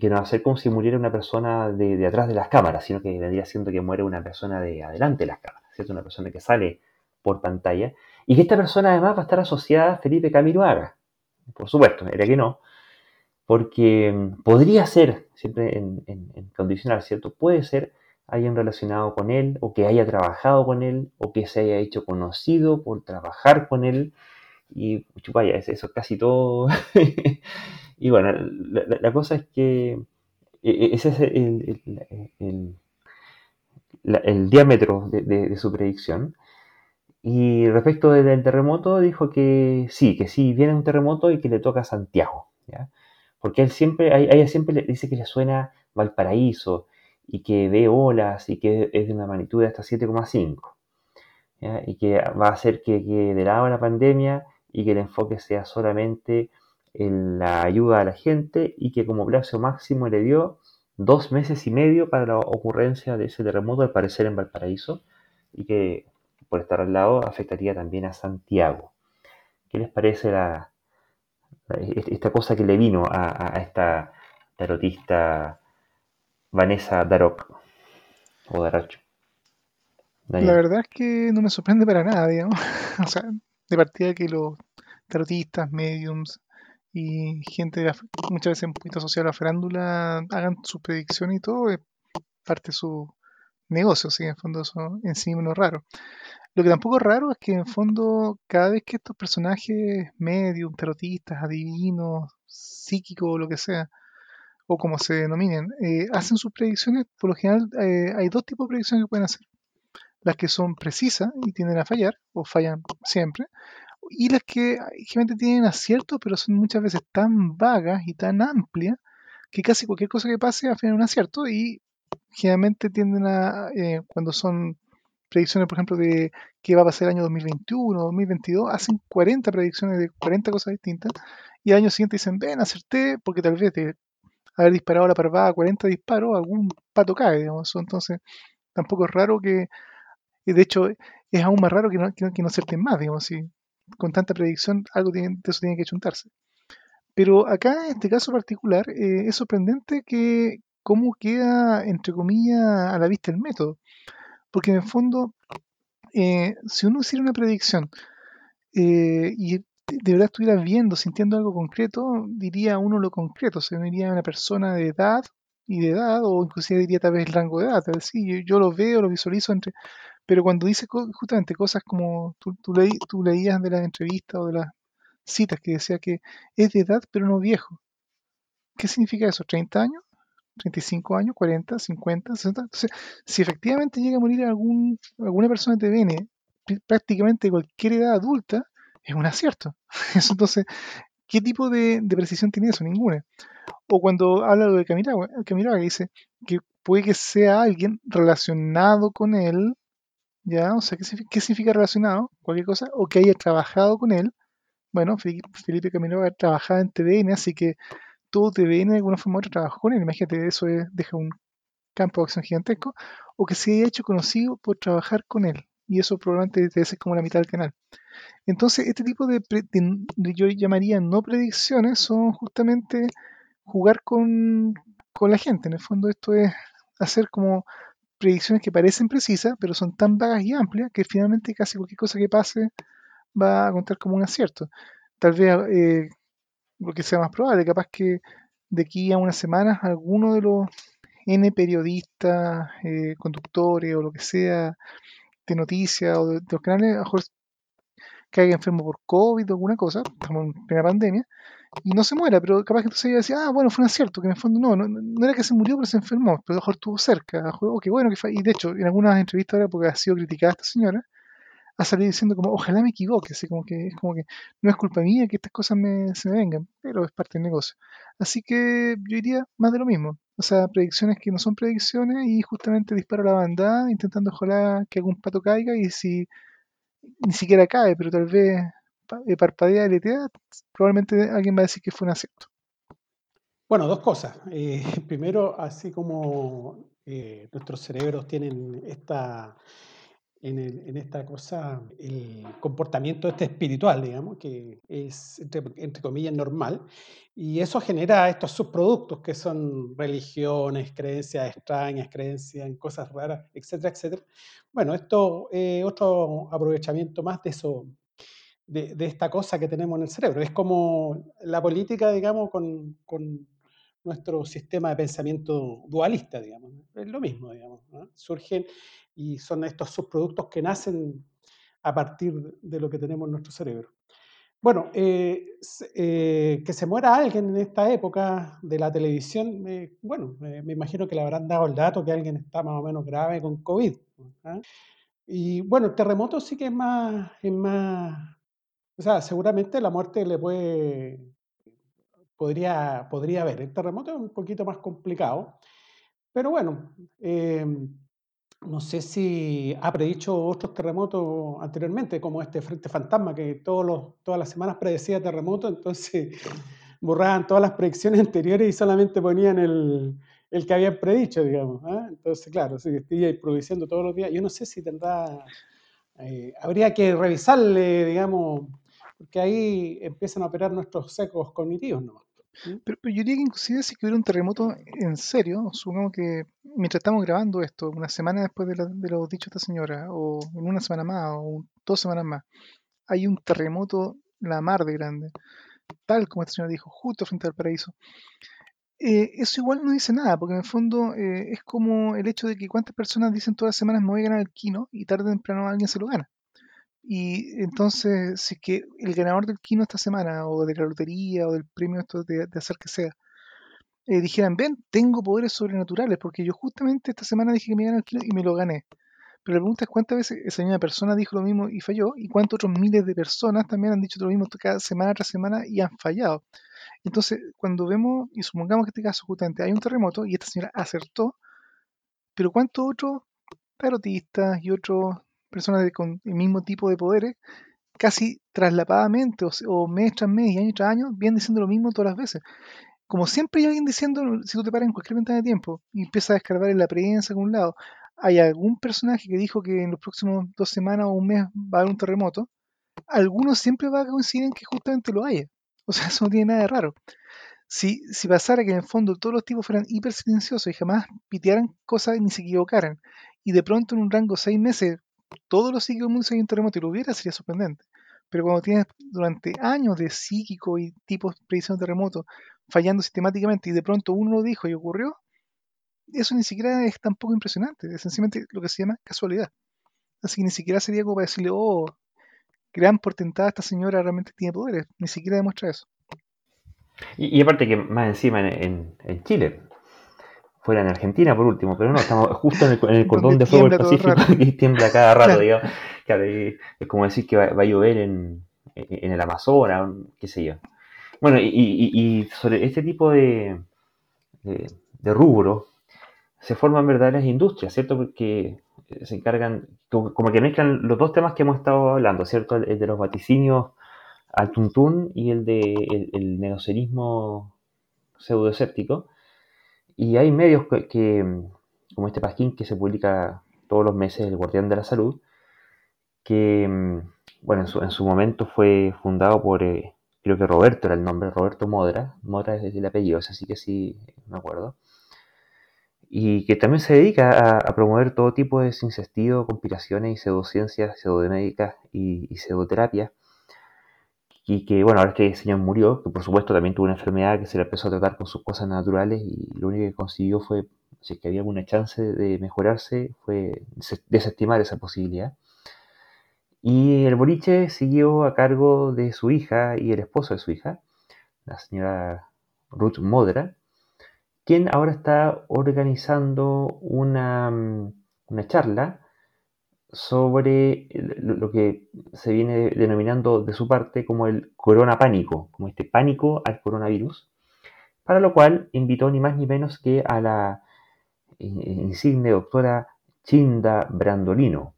que, no va a ser como si muriera una persona de, atrás de las cámaras, sino que vendría siendo que muere una persona de adelante de las cámaras, ¿cierto? Una persona que sale por pantalla. Y que esta persona además va a estar asociada a Felipe Camilo Haga. Por supuesto, era que no. Porque mm, podría ser, siempre en, condicional, ¿cierto? Puede ser hayan relacionado con él o que haya trabajado con él o que se haya hecho conocido por trabajar con él y vaya, eso es casi todo. y bueno, la, cosa es que e, e, ese es el, el, diámetro de, su predicción. Y respecto del terremoto, dijo que sí, que sí, viene un terremoto y que le toca a Santiago. Porque él siempre, a ella siempre le dice que le suena Valparaíso, y que ve olas y que es de una magnitud de hasta 7,5. Y que va a hacer que de lado la pandemia y que el enfoque sea solamente en la ayuda a la gente y que como plazo máximo le dio dos meses y medio para la ocurrencia de ese terremoto, al parecer en Valparaíso, y que por estar al lado afectaría también a Santiago. ¿Qué les parece esta cosa que le vino a, esta tarotista Vanessa Darok o Daracho? La verdad es que no me sorprende para nada, o sea, de partida que los tarotistas, mediums y gente muchas veces un poquito asociada a la farándula hagan sus predicciones y todo, es parte de su negocio, ¿sí? en fondo eso en sí no es raro. Lo que tampoco es raro es que en fondo cada vez que estos personajes medium, tarotistas, adivinos, psíquicos o lo que sea, o como se denominen, eh, hacen sus predicciones, por lo general eh, hay dos tipos de predicciones que pueden hacer. Las que son precisas y tienden a fallar, o fallan siempre, y las que generalmente tienen acierto, pero son muchas veces tan vagas y tan amplias que casi cualquier cosa que pase a un acierto y generalmente tienden a, eh, cuando son predicciones, por ejemplo, de qué va a pasar el año 2021 o 2022, hacen 40 predicciones de 40 cosas distintas y al año siguiente dicen, ven, acerté, porque tal vez de haber disparado la parvada 40 disparos, algún pato cae, digamos. Entonces, tampoco es raro que, de hecho, es aún más raro que no, que no, acerten más, digamos, si con tanta predicción algo de eso tiene que chuntarse. Pero acá, en este caso particular, eh, es sorprendente que cómo queda, entre comillas, a la vista el método. Porque en el fondo, eh, si uno hiciera una predicción eh, y de verdad estuviera viendo, sintiendo algo concreto, diría uno lo concreto, o uno diría una persona de edad y de edad, o inclusive diría tal vez el rango de edad, tal vez sí, yo, lo veo, lo visualizo entre... Pero cuando dice justamente cosas como tú, tú leías de las entrevistas o de las citas que decía que es de edad pero no viejo. ¿Qué significa eso? ¿30 años? 35 años, 40, 50, 60. Entonces, si efectivamente llega a morir algún, alguna persona de TVN, prácticamente cualquier edad adulta, es un acierto. Entonces, ¿qué tipo de, precisión tiene eso? Ninguna. O cuando habla de Camiroaga, Camiroaga dice que puede que sea alguien relacionado con él, ¿ya? O sea, ¿qué, ¿qué significa relacionado? Cualquier cosa, o que haya trabajado con él. Bueno, Felipe Camiroaga trabajaba en TVN, así que todo TVN de alguna forma u otra él. Imagínate, eso deja un campo de acción gigantesco. O que se haya hecho conocido por trabajar con él. Y eso probablemente debe ser como la mitad del canal. Entonces, este tipo de, yo llamaría no predicciones, son justamente jugar con, con la gente. En el fondo, esto es hacer como predicciones que parecen precisas, pero son tan vagas y amplias que finalmente casi cualquier cosa que pase va a contar como un acierto. Tal vez eh, lo que sea más probable, capaz que de aquí a unas semanas alguno de los N periodistas, eh, conductores o lo que sea de noticias o de, los canales, a lo mejor caiga enfermo por COVID o alguna cosa, como en plena pandemia, y no se muera, pero capaz que entonces ella decía, ah, bueno, fue un acierto, que en el fondo no, no, era que se murió, pero se enfermó, pero a lo mejor estuvo cerca, a lo mejor, bueno, que y de hecho, en algunas entrevistas ahora, porque ha sido criticada esta señora, ha salido diciendo como, ojalá me equivoque, así como que es como que no es culpa mía que estas cosas me, se me vengan, pero es parte del negocio. Así que yo diría más de lo mismo. O sea, predicciones que no son predicciones y justamente disparo a la bandada intentando ojalá que algún pato caiga y si ni siquiera cae, pero tal vez eh, parpadea y probablemente alguien va a decir que fue un acierto. Bueno, dos cosas. Eh, primero, así como eh, nuestros cerebros tienen esta en, esta cosa el comportamiento este espiritual, digamos, que es, entre, comillas, normal. Y eso genera estos subproductos que son religiones, creencias extrañas, creencias en cosas raras, etcétera, etcétera. Bueno, esto es otro aprovechamiento más de eso, de, esta cosa que tenemos en el cerebro. Es como la política, digamos, con, con nuestro sistema de pensamiento dualista, digamos. Es lo mismo, digamos. Surgen y son estos subproductos que nacen a partir de lo que tenemos en nuestro cerebro. Bueno, eh, eh, que se muera alguien en esta época de la televisión, bueno, me imagino que le habrán dado el dato que alguien está más o menos grave con COVID. ¿ah? Y bueno, el terremoto sí que es más, es más, o sea, seguramente la muerte le puede, podría, podría haber. El terremoto es un poquito más complicado, pero bueno, eh, no sé si ha predicho otros terremotos anteriormente, como este Frente Fantasma, que todos los, todas las semanas predecía terremoto, entonces borraban todas las predicciones anteriores y solamente ponían el, el que habían predicho, digamos. ¿ah? Entonces, claro, si estoy produciendo todos los días. Yo no sé si tendrá, eh, habría que revisarle, digamos, porque ahí empiezan a operar nuestros secos cognitivos, ¿no? Pero, yo diría que inclusive si hubiera un terremoto en serio, supongamos que mientras estamos grabando esto, una semana después de, dichos de esta señora, o en una semana más, o dos semanas más, hay un terremoto la mar de grande, tal como esta señora dijo, justo frente al paraíso. Eh, eso igual no dice nada, porque en el fondo eh, es como el hecho de que cuántas personas dicen todas las semanas me voy a ganar el kino y tarde o temprano alguien se lo gana. Y entonces, si es que el ganador del Kino esta semana, o de la lotería, o del premio esto de, hacer que sea, eh, dijeran, ven, tengo poderes sobrenaturales, porque yo justamente esta semana dije que me iba el Kino y me lo gané. Pero la pregunta es cuántas veces esa misma persona dijo lo mismo y falló, y cuántos otros miles de personas también han dicho lo mismo cada semana tras semana y han fallado. Entonces, cuando vemos, y supongamos que este caso justamente hay un terremoto y esta señora acertó, pero cuántos otros tarotistas y otros personas con el mismo tipo de poderes, casi traslapadamente, o, mes tras mes y año tras año, vienen diciendo lo mismo todas las veces. Como siempre hay alguien diciendo, si tú te paras en cualquier ventana de tiempo y empiezas a escarbar en la prensa a algún lado, hay algún personaje que dijo que en los próximos dos semanas o un mes va a haber un terremoto, algunos siempre va a coincidir en que justamente lo haya. O sea, eso no tiene nada de raro. Si, si pasara que en el fondo todos los tipos fueran hiper silenciosos y jamás pitearan cosas ni se equivocaran, y de pronto en un rango de seis meses todos los psíquicos mundos hay un terremoto y lo hubiera, sería sorprendente. Pero cuando tienes durante años de psíquico y tipos de predicción de terremoto fallando sistemáticamente y de pronto uno lo dijo y ocurrió, eso ni siquiera es tampoco impresionante, es sencillamente lo que se llama casualidad. Así que ni siquiera sería como para decirle, oh, gran portentada esta señora realmente tiene poderes, ni siquiera demuestra eso. Y, aparte que más encima en, en Chile, fuera en Argentina por último, pero no, estamos justo en el, cordón de fuego del Pacífico y tiembla cada rato, digamos. es como decir que va, a llover en, el Amazonas, qué sé yo. Bueno, y, sobre este tipo de, de, rubro se forman verdaderas industrias, ¿cierto? Porque se encargan, como que mezclan los dos temas que hemos estado hablando, ¿cierto? El, de los vaticinios al tuntún y el de el, el pseudoescéptico y hay medios que, como este Pasquín, que se publica todos los meses, El Guardián de la Salud, que, bueno, en su, momento fue fundado por, eh, creo que Roberto era el nombre, Roberto Modra, Modra es el apellido, así que sí, me acuerdo, y que también se dedica a, promover todo tipo de sincestido, conspiraciones y pseudociencias, pseudomédicas y, y pseudoterapias y que, bueno, ahora este señor murió, que por supuesto también tuvo una enfermedad que se le empezó a tratar con sus cosas naturales y lo único que consiguió fue, si es que había alguna chance de mejorarse, fue desestimar esa posibilidad. Y el boliche siguió a cargo de su hija y el esposo de su hija, la señora Ruth Modra, quien ahora está organizando una, una charla sobre lo que se viene denominando de su parte como el corona pánico, como este pánico al coronavirus, para lo cual invitó ni más ni menos que a la insigne doctora Chinda Brandolino,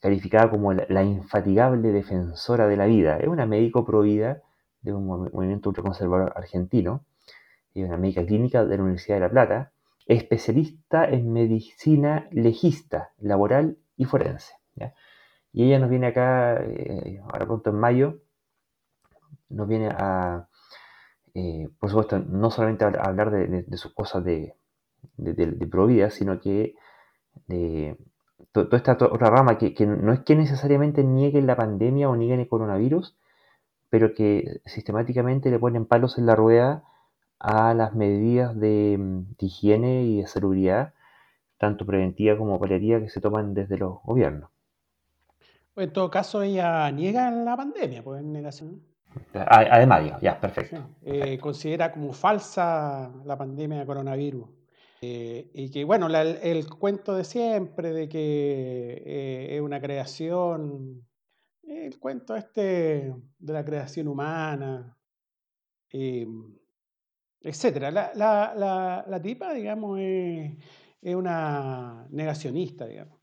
calificada como la, infatigable defensora de la vida. Es una médico pro vida de un movimiento ultraconservador argentino, y una médica clínica de la Universidad de La Plata, especialista en medicina legista, laboral y forense. Y ella nos viene acá, eh, ahora pronto en mayo, nos viene a, eh, por supuesto, no solamente a hablar de, sus cosas de, de, sino que de toda esta otra rama que, que, no es que necesariamente nieguen la pandemia o nieguen el coronavirus, pero que sistemáticamente le ponen palos en la rueda a las medidas de, mm, higiene y de salubridad, tanto preventiva como paliativa, que se toman desde los gobiernos. Pues en todo caso, ella niega la pandemia, pues en negación. Además, ya, perfecto. Eh, considera como falsa la pandemia de coronavirus. Eh, y que, bueno, el, cuento de siempre de que eh, es una creación, el cuento este de la creación humana, etcétera. La, la, la, tipa, digamos, es, una negacionista, digamos.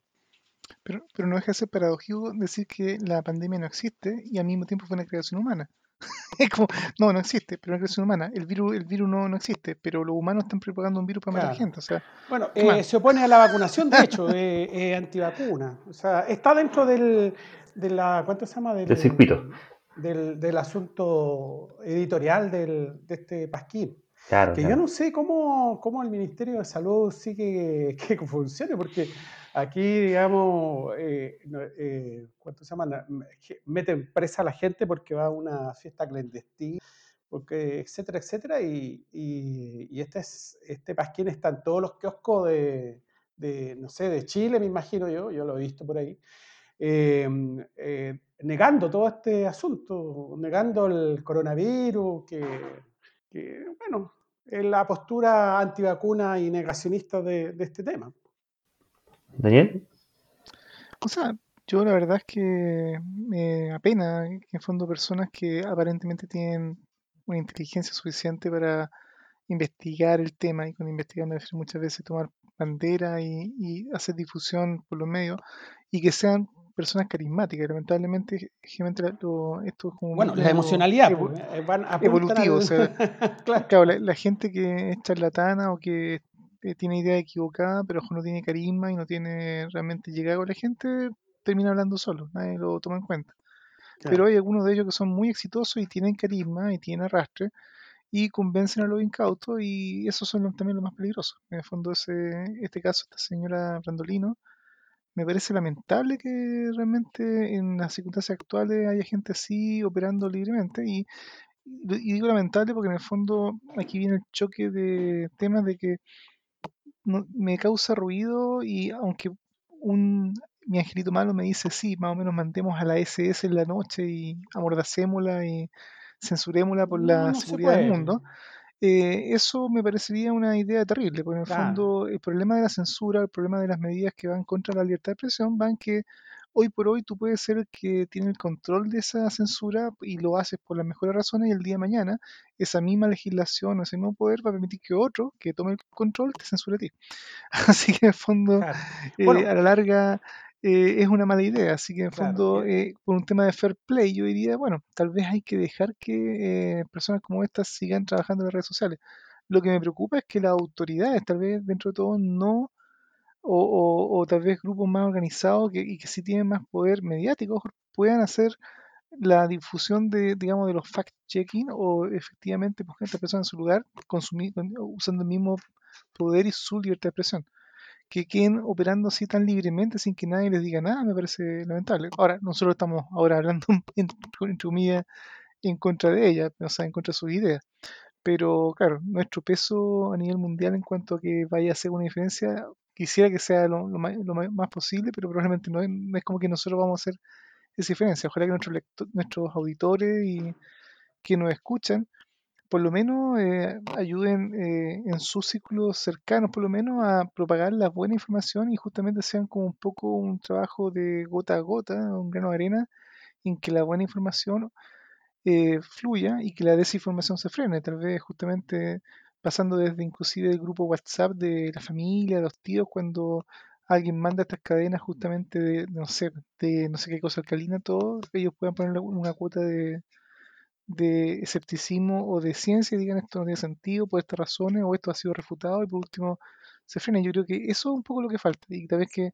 Pero, pero no deja de ser paradójico decir que la pandemia no existe y al mismo tiempo fue una creación humana. es como, no, no existe, pero una creación humana. El virus, el virus no, no existe, pero los humanos están propagando un virus para matar gente. O sea, bueno, eh, se opone a la vacunación, de hecho, es antivacuna. O sea, está dentro del, de la, ¿cuánto se llama? Del, circuito. del, del asunto editorial del, de este pasquín. que yo no sé cómo, cómo, el Ministerio de Salud sigue que funcione, porque aquí, digamos, eh, eh, ¿cuánto se llama? Meten presa a la gente porque va a una fiesta clandestina, porque, etcétera, etcétera, y, este, es, este pasquín está en todos los kioscos de, de, no sé, de Chile, me imagino yo, yo lo he visto por ahí. Em, eh, negando todo este asunto, negando el coronavirus, que, bueno, es la postura antivacuna y negacionista de, este tema. Daniel. O sea, yo la verdad es que me apena que en fondo personas que aparentemente tienen una inteligencia suficiente para investigar el tema y con investigar me muchas veces tomar bandera y, y, hacer difusión por los medios y que sean personas carismáticas. Lamentablemente, esto es como. Bueno, la emocionalidad pues, eh, evolutivo. claro, la, gente que es charlatana o que eh, tiene idea equivocada, pero no tiene carisma y no tiene realmente llegado a la gente, termina hablando solo, nadie lo toma en cuenta. Pero hay algunos de ellos que son muy exitosos y tienen carisma y tienen arrastre y convencen a los incautos y esos son también los más peligrosos. En el fondo, ese, este caso, esta señora Brandolino, me parece lamentable que realmente en las circunstancias actuales haya gente así operando libremente y, digo lamentable porque en el fondo aquí viene el choque de temas de que me causa ruido y aunque un mi angelito malo me dice sí, más o menos mandemos a la SS en la noche y amordacémosla y censurémosla por la seguridad del mundo. Eh, eso me parecería una idea terrible, porque en el fondo el problema de la censura, el problema de las medidas que van contra la libertad de expresión van que hoy por hoy tú puedes ser el que tiene el control de esa censura y lo haces por las mejores razones y el día de mañana esa misma legislación o ese mismo poder va a permitir que otro que tome el control te censure a ti. Así que en el fondo, eh, a la larga eh, es una mala idea. Así que en fondo, eh, por un tema de fair play, yo diría, bueno, tal vez hay que dejar que eh, personas como estas sigan trabajando en las redes sociales. Lo que me preocupa es que las autoridades, tal vez dentro de todo, no, o, tal vez grupos más organizados que, y que sí tienen más poder mediático, puedan hacer la difusión de, digamos, de los fact-checking o efectivamente a esta persona en su lugar, consumir, usando el mismo poder y su libertad de expresión que queden operando así tan libremente sin que nadie les diga nada, me parece lamentable. Ahora, nosotros estamos ahora hablando, entre comillas, en contra de ella, o sea, en contra de sus ideas. Pero claro, nuestro peso a nivel mundial en cuanto a que vaya a hacer una diferencia, quisiera que sea lo, más, posible, pero probablemente no, es como que nosotros vamos a hacer esa diferencia. Ojalá que nuestros, nuestros auditores y que nos escuchan por lo menos eh, ayuden eh, en sus círculos cercanos, por lo menos a propagar la buena información y justamente sean como un poco un trabajo de gota a gota, un grano de arena, en que la buena información eh, fluya y que la desinformación se frene, tal vez justamente pasando desde inclusive el grupo WhatsApp de la familia, de los tíos, cuando alguien manda estas cadenas justamente de, no sé, de no sé qué cosa alcalina, todo, ellos puedan poner una cuota de de escepticismo o de ciencia digan esto no tiene sentido por estas razones o esto ha sido refutado y por último se frena. Yo creo que eso es un poco lo que falta y tal vez que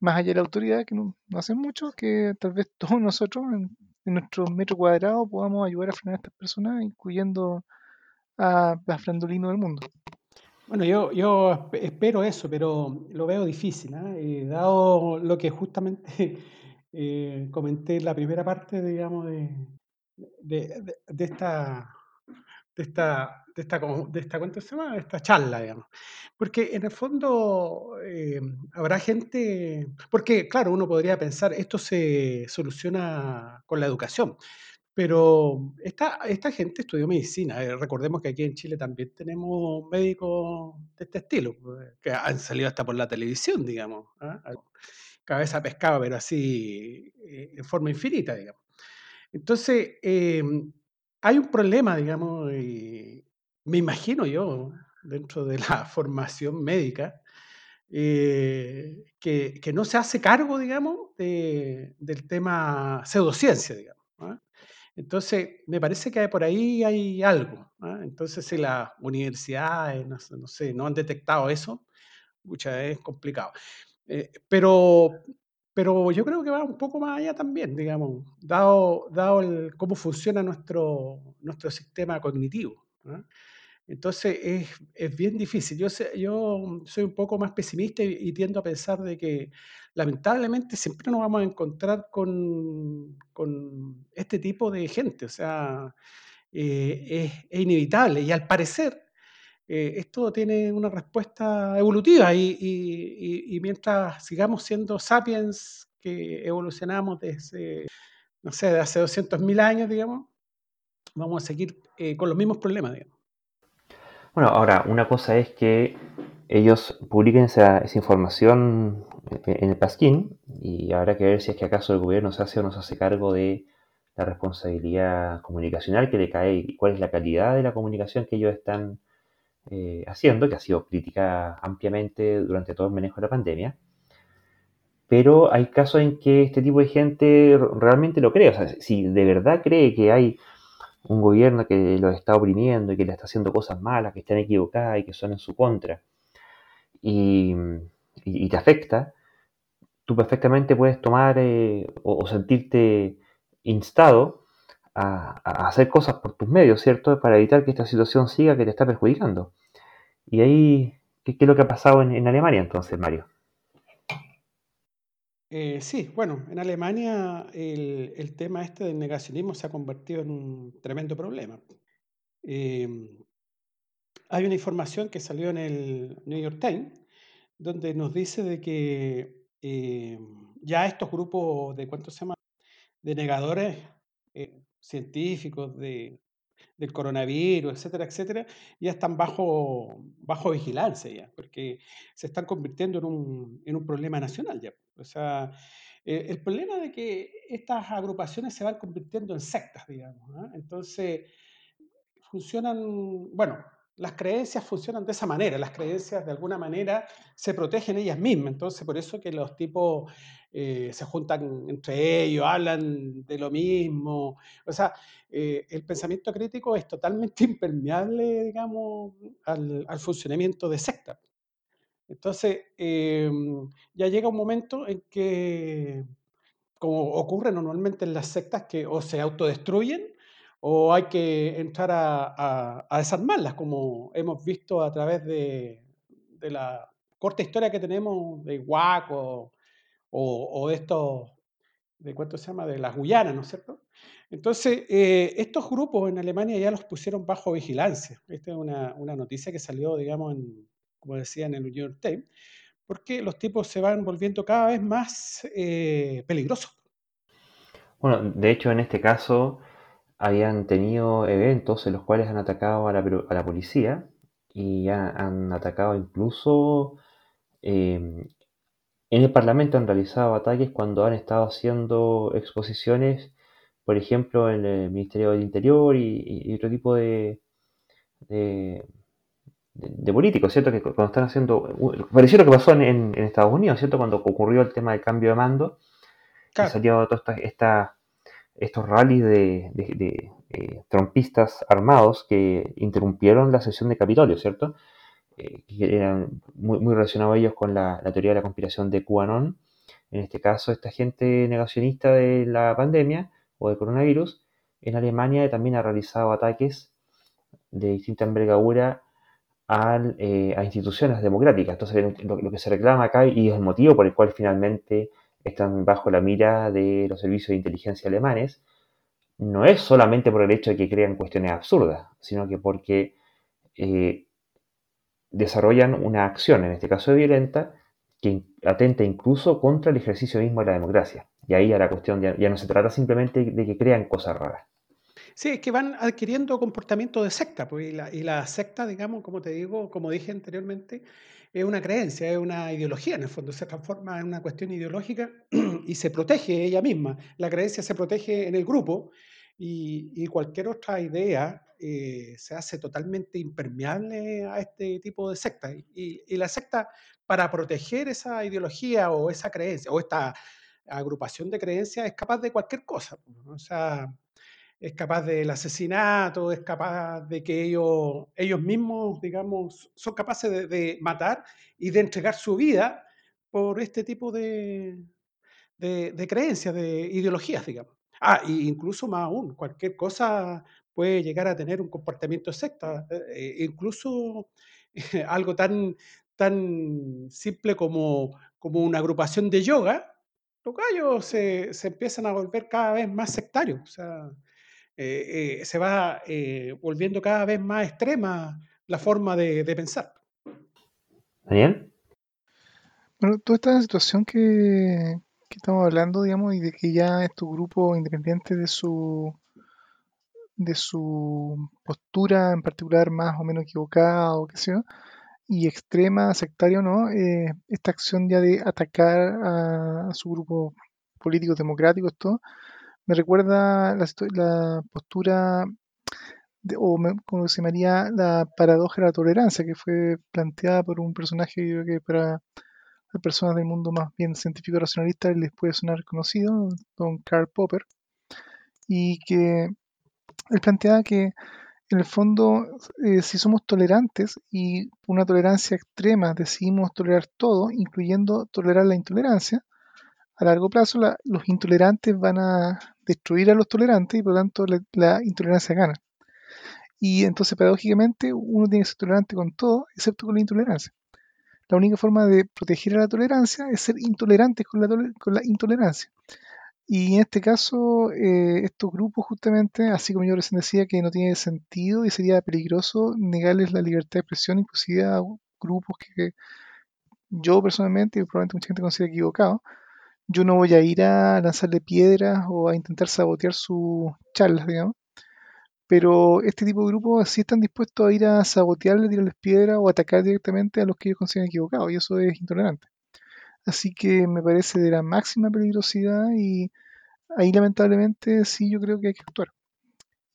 más allá de la autoridad, que no, no hacen mucho, que tal vez todos nosotros en, nuestro metro cuadrado podamos ayudar a frenar a estas personas, incluyendo a las frandolinos del mundo. Bueno, yo, yo espero eso, pero lo veo difícil, ¿eh? dado lo que justamente eh, comenté en la primera parte, digamos, de, de, de, esta de esta, de esta, de esta, ¿cuánto se llama? esta charla, digamos. Porque en el fondo eh, habrá gente, porque claro, uno podría pensar, esto se soluciona con la educación, pero esta, gente estudió medicina. Eh, recordemos que aquí en Chile también tenemos médicos de este estilo, pues, que han salido hasta por la televisión, digamos. ¿ah? Cabeza pescada, pero así eh, en forma infinita, digamos. Entonces, hay un problema, digamos, me imagino yo, dentro de la formación médica, eh, que, no se hace cargo, digamos, del tema pseudociencia, digamos. Entonces, me parece que por ahí hay algo. ¿ah? Entonces, si las universidades, no, sé, no han detectado eso, muchas es complicado. Eh, pero pero yo creo que va un poco más allá también, digamos, dado, dado el, cómo funciona nuestro, nuestro sistema cognitivo. ¿ah? Entonces es, es, bien difícil. Yo, sé, yo soy un poco más pesimista y, tiendo a pensar de que lamentablemente siempre nos vamos a encontrar con, con este tipo de gente. O sea, eh, es, es, inevitable. Y al parecer eh, esto tiene una respuesta evolutiva y, y, y, mientras sigamos siendo sapiens que evolucionamos desde, no sé, de hace 200.000 años, digamos, vamos a seguir eh, con los mismos problemas, digamos. Bueno, ahora, una cosa es que ellos publiquen esa, esa información en el Pasquín y habrá que ver si es que acaso el gobierno se hace o no se hace cargo de la responsabilidad comunicacional que le cae y cuál es la calidad de la comunicación que ellos están eh, haciendo, que ha sido crítica ampliamente durante todo el manejo de la pandemia. Pero hay casos en que este tipo de gente realmente lo cree. O sea, si de verdad cree que hay un gobierno que los está oprimiendo y que le está haciendo cosas malas, que están equivocadas y que son en su contra, y, y, te afecta, tú perfectamente puedes tomar eh, o, sentirte instado a, hacer cosas por tus medios, ¿cierto? Para evitar que esta situación siga que te está perjudicando. Y ahí, ¿qué, es lo que ha pasado en Alemania entonces, Mario? Eh, sí, bueno, en Alemania el, tema este del negacionismo se ha convertido en un tremendo problema. Eh, hay una información que salió en el New York Times donde nos dice de que eh, ya estos grupos de, ¿cuánto se llama? De negadores eh, científicos de, del coronavirus, etcétera, etcétera, ya están bajo, bajo vigilancia ya, porque se están convirtiendo en un, en un problema nacional ya. O sea, eh, el problema de que estas agrupaciones se van convirtiendo en sectas, digamos. ¿eh? Entonces, funcionan, bueno, las creencias funcionan de esa manera, las creencias de alguna manera se protegen ellas mismas, entonces por eso que los tipos eh, se juntan entre ellos, hablan de lo mismo, o sea, eh, el pensamiento crítico es totalmente impermeable, digamos, al, al funcionamiento de sectas. Entonces, eh, ya llega un momento en que, como ocurre normalmente en las sectas, que o se autodestruyen o hay que entrar a, a, desarmarlas, como hemos visto a través de, de, la corta historia que tenemos de Wack o, o, o estos, de cuánto se llama, de las Guyanas, ¿no es cierto? Entonces, eh, estos grupos en Alemania ya los pusieron bajo vigilancia. Esta es una, una noticia que salió, digamos, en, como decía, en el New York Times, porque los tipos se van volviendo cada vez más eh, peligrosos. Bueno, de hecho, en este caso, habían tenido eventos en los cuales han atacado a la, policía y han, atacado incluso eh, en el Parlamento han realizado ataques cuando han estado haciendo exposiciones, por ejemplo, en el Ministerio del Interior y, otro tipo de, de, políticos, ¿cierto? Que cuando están haciendo, pareció lo que pasó en, en, Estados Unidos, ¿cierto? Cuando ocurrió el tema del cambio de mando, claro. salió toda esta, esta estos rallies de, de, de eh, trompistas armados que interrumpieron la sesión de Capitolio, ¿cierto? Eh, que eran muy, muy relacionados ellos con la, la, teoría de la conspiración de QAnon. En este caso, esta gente negacionista de la pandemia o del coronavirus, en Alemania también ha realizado ataques de distinta envergadura al, eh, a instituciones democráticas. Entonces, lo, lo, que se reclama acá y es el motivo por el cual finalmente están bajo la mira de los servicios de inteligencia alemanes, no es solamente por el hecho de que crean cuestiones absurdas, sino que porque eh, desarrollan una acción, en este caso violenta, que atenta incluso contra el ejercicio mismo de la democracia. Y ahí ya la cuestión ya, ya no se trata simplemente de que crean cosas raras. Sí, es que van adquiriendo comportamiento de secta, pues, y la, y la secta, digamos, como te digo, como dije anteriormente, es una creencia, es una ideología en el fondo, se transforma en una cuestión ideológica y se protege ella misma. La creencia se protege en el grupo y, y cualquier otra idea eh, se hace totalmente impermeable a este tipo de secta. Y, y, la secta, para proteger esa ideología o esa creencia o esta agrupación de creencias, es capaz de cualquier cosa. O sea, es capaz del asesinato, es capaz de que ellos, ellos mismos, digamos, son capaces de, de, matar y de entregar su vida por este tipo de, de, creencias, de ideologías, digamos. Ah, e incluso más aún, cualquier cosa puede llegar a tener un comportamiento secta, eh, eh, incluso algo tan, tan simple como, como una agrupación de yoga, los gallos se, empiezan a volver cada vez más sectarios, o sea, eh, se va volviendo cada vez más extrema la forma de, de pensar. Daniel. Bueno, toda esta situación que, estamos hablando, digamos, y de que ya estos grupos independientes de su de su postura en particular más o menos equivocada o qué sé yo, y extrema, sectaria o no, eh, esta acción ya de atacar a, su grupo político democrático, esto, me recuerda la, la postura, o como se llamaría, la paradoja de la tolerancia, que fue planteada por un personaje, creo que para personas del mundo más bien científico racionalista les puede sonar conocido, don Karl Popper, y que él planteaba que en el fondo, eh, si somos tolerantes y una tolerancia extrema decidimos tolerar todo, incluyendo tolerar la intolerancia, a largo plazo los intolerantes van a destruir a los tolerantes y por lo tanto la, la, intolerancia gana. Y entonces, paradójicamente, uno tiene que ser tolerante con todo, excepto con la intolerancia la única forma de proteger a la tolerancia es ser intolerantes con la, con la intolerancia. Y en este caso, eh, estos grupos justamente, así como yo recién decía que no tiene sentido y sería peligroso negarles la libertad de expresión, inclusive a grupos que, yo personalmente y probablemente mucha gente considera equivocado, yo no voy a ir a lanzarle piedras o a intentar sabotear sus charlas, digamos, pero este tipo de grupos sí están dispuestos a ir a sabotearle, tirarles piedra o atacar directamente a los que ellos consideran equivocados, y eso es intolerante. Así que me parece de la máxima peligrosidad y ahí lamentablemente sí yo creo que hay que actuar.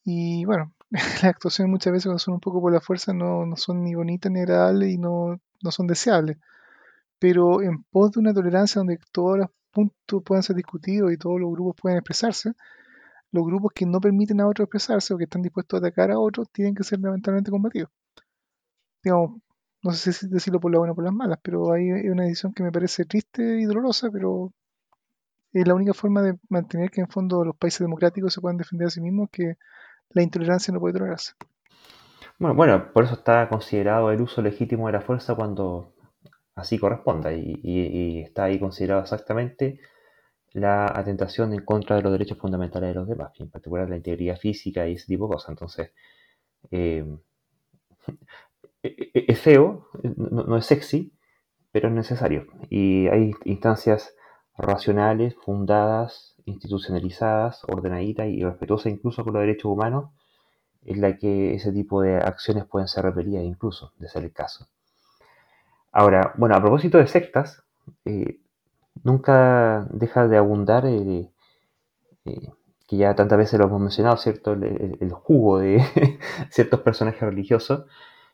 Y bueno, las actuaciones muchas veces cuando son un poco por la fuerza no, son ni bonitas ni agradables y no, no son deseables. Pero en pos de una tolerancia donde todos los puntos puedan ser discutidos y todos los grupos puedan expresarse, los grupos que no permiten a otros expresarse o que están dispuestos a atacar a otros tienen que ser lamentablemente combatidos. Digamos, no sé si decirlo por la buena o por las malas, pero hay una decisión que me parece triste y dolorosa, pero es la única forma de mantener que en fondo los países democráticos se puedan defender a sí mismos, que la intolerancia no puede tolerarse. Bueno, bueno, por eso está considerado el uso legítimo de la fuerza cuando así corresponda y está ahí considerado exactamente la atentación en contra de los derechos fundamentales de los demás, en particular la integridad física y ese tipo de cosas. Entonces, eh, es feo, no, es sexy, pero es necesario. Y hay instancias racionales, fundadas, institucionalizadas, ordenaditas y respetuosas incluso con los derechos humanos, en la que ese tipo de acciones pueden ser repelidas incluso, de ser el caso. Ahora, bueno, a propósito de sectas, eh, nunca deja de abundar, eh, eh, que ya tantas veces lo hemos mencionado, ¿cierto? El, jugo de ciertos personajes religiosos.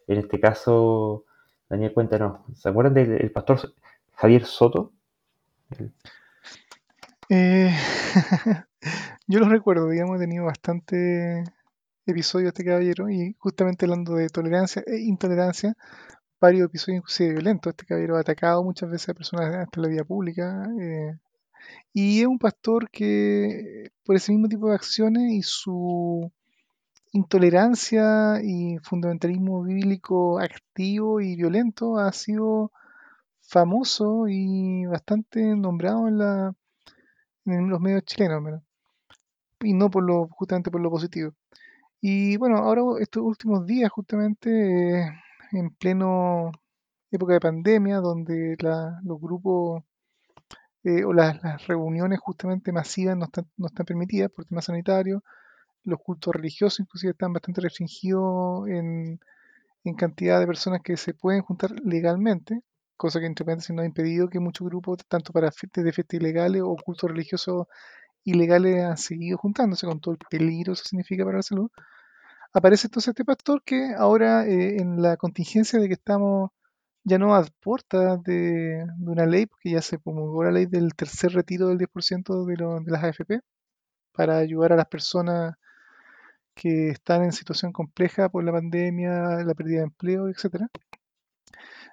En este caso, Daniel, cuéntanos, ¿se acuerdan del pastor Javier Soto? Yo lo recuerdo, digamos, he tenido bastante episodios de este caballero y justamente hablando de tolerancia e intolerancia, varios episodios inclusive violentos. Este caballero ha atacado muchas veces a personas hasta la vía pública. Eh, y es un pastor que, por ese mismo tipo de acciones y su intolerancia y fundamentalismo bíblico activo y violento, ha sido famoso y bastante nombrado en, los medios chilenos, y no por lo, justamente por lo positivo. Y bueno, ahora estos últimos días justamente eh, en pleno época de pandemia, donde los grupos eh, o las, reuniones justamente masivas no están, no están permitidas por temas sanitarios, los cultos religiosos inclusive están bastante restringidos en, cantidad de personas que se pueden juntar legalmente, cosa que entre paréntesis no ha impedido que muchos grupos, tanto para fiestas de fiestas ilegales o cultos religiosos ilegales, han seguido juntándose con todo el peligro que significa para la salud aparece entonces este pastor que ahora eh, en la contingencia de que estamos ya no a puertas de, una ley, porque ya se promulgó la ley del tercer retiro del 10% de, de las AFP para ayudar a las personas que están en situación compleja por la pandemia, la pérdida de empleo, etc.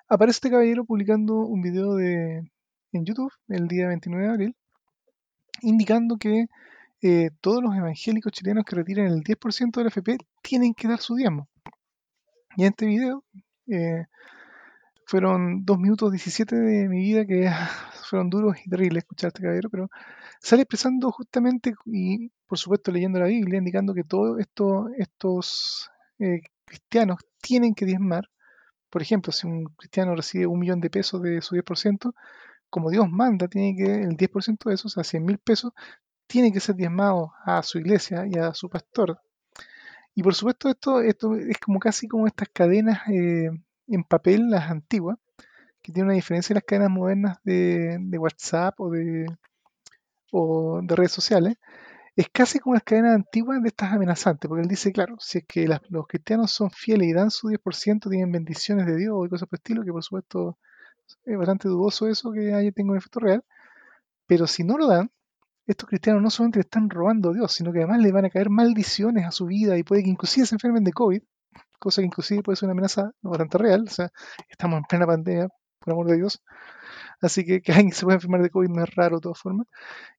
Aparece este caballero publicando un video de, en YouTube el día 29 de abril, indicando que eh, todos los evangélicos chilenos que retiran el 10% del FP tienen que dar su diezmo. Y en este video eh, fueron 2 minutos 17 de mi vida que fueron duros y terribles escuchar este caballero, pero sale expresando justamente y por supuesto leyendo la Biblia, indicando que todos esto, estos eh, cristianos tienen que diezmar. Por ejemplo, si un cristiano recibe un millón de pesos de su 10%, como Dios manda, tiene que el 10% de eso, o sea, 100 mil pesos, tiene que ser diezmado a su iglesia y a su pastor. Y por supuesto esto, esto es como casi como estas cadenas eh, en papel, las antiguas, que tienen una diferencia de las cadenas modernas de, WhatsApp o de, o de redes sociales, es casi como las cadenas antiguas de estas amenazantes, porque él dice, claro, si es que los cristianos son fieles y dan su 10%, tienen bendiciones de Dios y cosas por el estilo, que por supuesto es bastante dudoso eso que haya tenga un efecto real, pero si no lo dan, estos cristianos no solamente le están robando a Dios, sino que además le van a caer maldiciones a su vida y puede que inclusive se enfermen de COVID, cosa que inclusive puede ser una amenaza no bastante real, o sea, estamos en plena pandemia, por amor de Dios, así que que alguien se pueda enfermar de COVID no es raro de todas formas,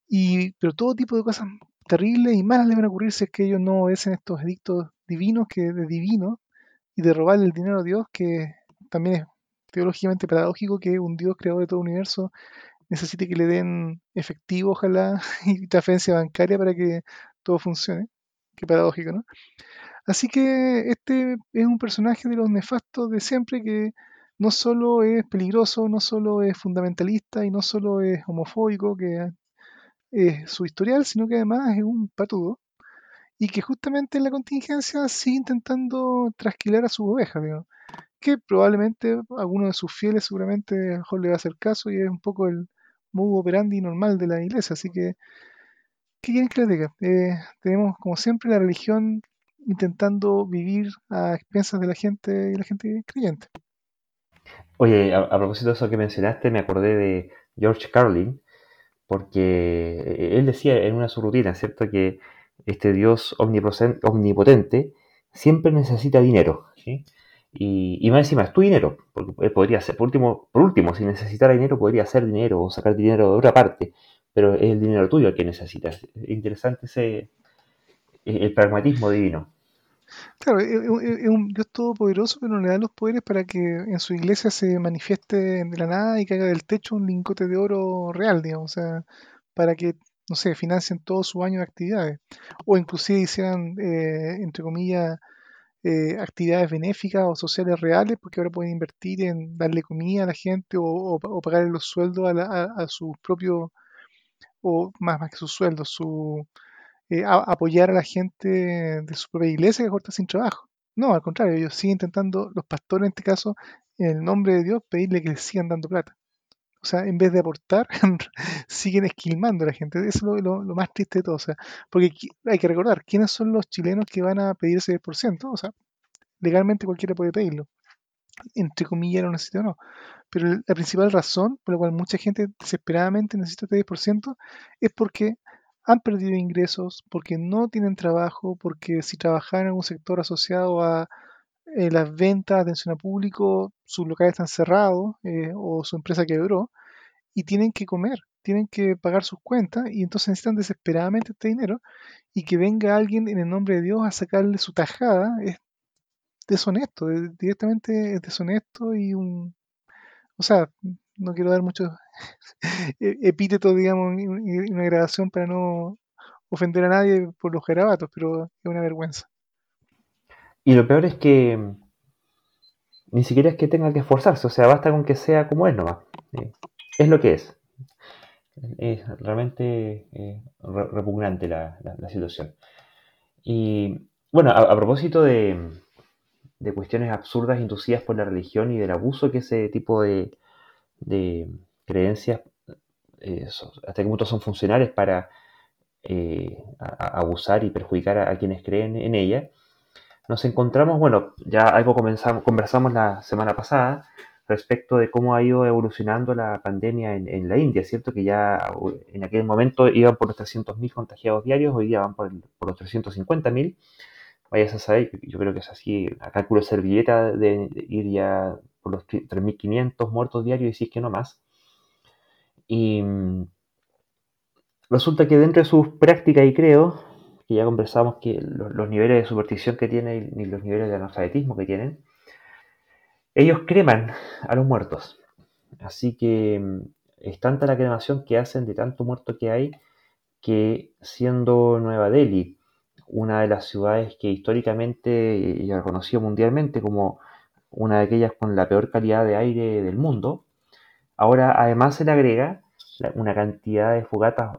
y, pero todo tipo de cosas terribles y malas le van a ocurrir si es que ellos no obedecen estos edictos divinos, que de divino, y de robarle el dinero a Dios, que también es teológicamente paradójico que un Dios creador de todo el universo necesite que le den efectivo, ojalá, y transferencia bancaria para que todo funcione. Qué paradójico, ¿no? Así que este es un personaje de los nefastos de siempre que no solo es peligroso, no solo es fundamentalista y no solo es homofóbico, que es su historial, sino que además es un patudo y que justamente en la contingencia sigue intentando trasquilar a sus ovejas, digamos, que probablemente alguno de sus fieles seguramente mejor le va a hacer caso y es un poco el modo operandi normal de la iglesia, así que ¿qué quieren que les diga? Eh, tenemos como siempre la religión intentando vivir a expensas de la gente y la gente creyente. Oye, a, propósito de eso que mencionaste, me acordé de George Carlin, porque eh, él decía en una de sus ¿cierto? Que este Dios omnipotente siempre necesita dinero, ¿sí? Y, y, más encima es tu dinero, porque él podría ser, por último, por último, si necesitara dinero, podría hacer dinero o sacar dinero de otra parte, pero es el dinero tuyo el que necesitas. Interesante ese el pragmatismo divino. Claro, es un Dios todopoderoso, pero no le da los poderes para que en su iglesia se manifieste de la nada y caiga del techo un lingote de oro real, digamos, o sea, para que, no sé, financien todo su año de actividades. O inclusive hicieran, eh, entre comillas, eh, actividades benéficas o sociales reales, porque ahora pueden invertir en darle comida a la gente o, o, pagarle los sueldos a, a, a sus o más, más que sus sueldos, su eh, a, apoyar a la gente de su propia iglesia que corta sin trabajo. No, al contrario, ellos siguen intentando, los pastores en este caso, en el nombre de Dios, pedirle que les sigan dando plata. O sea, en vez de aportar, siguen esquilmando a la gente. Eso es lo, lo, más triste de todo. O sea, porque hay que recordar, ¿quiénes son los chilenos que van a pedir ese 10%? O sea, legalmente cualquiera puede pedirlo. Entre comillas, lo necesita o no. Pero la principal razón por la cual mucha gente desesperadamente necesita este 10% es porque han perdido ingresos porque no tienen trabajo, porque si trabajan en un sector asociado a eh, las ventas, atención al público, sus locales están cerrados eh, o su empresa quebró y tienen que comer, tienen que pagar sus cuentas y entonces necesitan desesperadamente este dinero y que venga alguien en el nombre de Dios a sacarle su tajada es deshonesto, directamente es deshonesto y un... O sea, no quiero dar muchos e-, epítetos, digamos, y una grabación para no ofender a nadie por los garabatos, pero es una vergüenza. Y lo peor es que ni siquiera es que tenga que esforzarse, o sea, basta con que sea como es nomás. Es lo que es. Es realmente eh, repugnante la, la, situación. Y bueno, a, a propósito de, de, cuestiones absurdas inducidas por la religión y del abuso que ese tipo de, de creencias eh, hasta qué punto son funcionales para eh, abusar y perjudicar a, quienes creen en ella, nos encontramos, bueno, ya algo comenzamos, conversamos la semana pasada respecto de cómo ha ido evolucionando la pandemia en, la India, ¿cierto? Que ya en aquel momento iban por los 300.000 contagiados diarios, hoy día van por, por los 350.000. Vayas a saber, yo creo que es así, a cálculo de servilleta de, de ir ya por los 3.500 muertos diarios y si es que no más. Y mm, resulta que dentro de sus prácticas y creo, ya conversamos que los, niveles de superstición que tienen y los niveles de analfabetismo que tienen, ellos creman a los muertos. Así que mm, es tanta la cremación que hacen de tanto muerto que hay que siendo Nueva Delhi una de las ciudades que históricamente y reconocido mundialmente como una de aquellas con la peor calidad de aire del mundo, ahora además se le agrega una cantidad de fogatas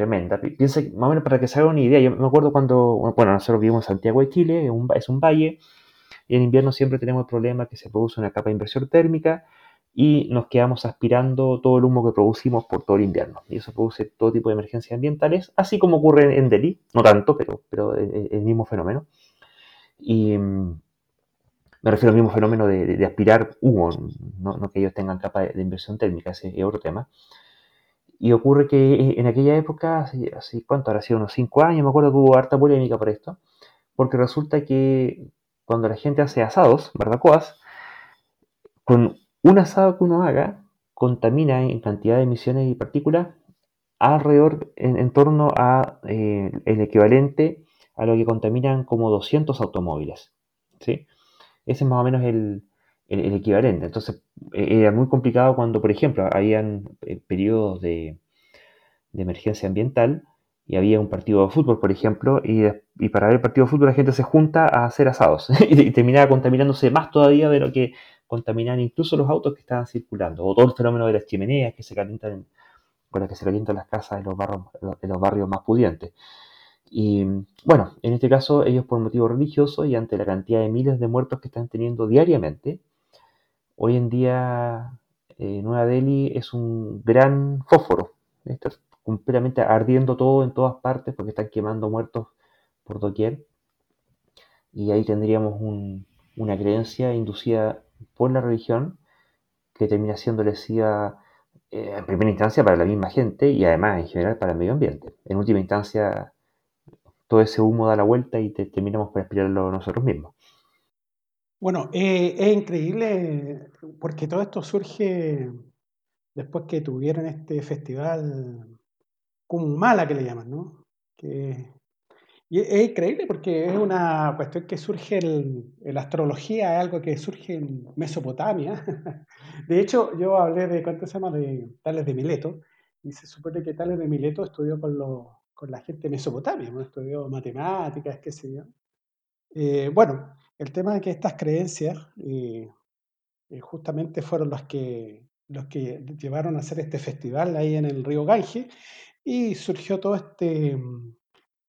tremenda. Piensa, más o menos para que se haga una idea, yo me acuerdo cuando, bueno, nosotros vivimos en Santiago de Chile, es un, es un valle, y en invierno siempre tenemos el problema que se produce una capa de inversión térmica y nos quedamos aspirando todo el humo que producimos por todo el invierno. Y eso produce todo tipo de emergencias ambientales, así como ocurre en Delhi, no tanto, pero, pero el mismo fenómeno. Y mm, me refiero al mismo fenómeno de, aspirar humo, no, que ellos tengan capa de, inversión térmica, ese es otro tema. Y ocurre que en aquella época, así, ¿cuánto? Ahora sido unos 5 años, me acuerdo que hubo harta polémica por esto, porque resulta que cuando la gente hace asados, barbacoas, con un asado que uno haga contamina en cantidad de emisiones y partículas alrededor, en, torno a eh, el equivalente a lo que contaminan como 200 automóviles. ¿sí? Ese es más o menos el, equivalente. Entonces, e, era muy complicado cuando, por ejemplo, habían eh, periodos de, emergencia ambiental y había un partido de fútbol, por ejemplo, y, para ver el partido de fútbol la gente se junta a hacer asados y, terminaba contaminándose más todavía de lo que contaminan incluso los autos que estaban circulando, o todo el fenómeno de las chimeneas que se calientan, con las que se calientan las casas en los, barrios, en los barrios más pudientes. Y bueno, en este caso ellos por motivo religioso y ante la cantidad de miles de muertos que están teniendo diariamente, hoy en día eh, Nueva Delhi es un gran fósforo. Está completamente ardiendo todo en todas partes porque están quemando muertos por doquier. Y ahí tendríamos una creencia inducida por la religión que termina siendo lesiva eh, en primera instancia para la misma gente y además en general para el medio ambiente. En última instancia, todo ese humo da la vuelta y terminamos por respirarlo nosotros mismos. Bueno, eh, es increíble porque todo esto surge después que tuvieron este festival Kumbala que le llaman, ¿no? Y es increíble porque es una cuestión que surge en, la astrología, es algo que surge en Mesopotamia. De hecho, yo hablé de, ¿cuánto se llama? De Tales de Mileto, y se supone que Tales de Mileto estudió con, con la gente de Mesopotamia, estudió matemáticas, qué sé yo. Eh, bueno, el tema es que estas creencias eh, eh, justamente fueron los que, los que llevaron a hacer este festival ahí en el río Gange, y surgió todo este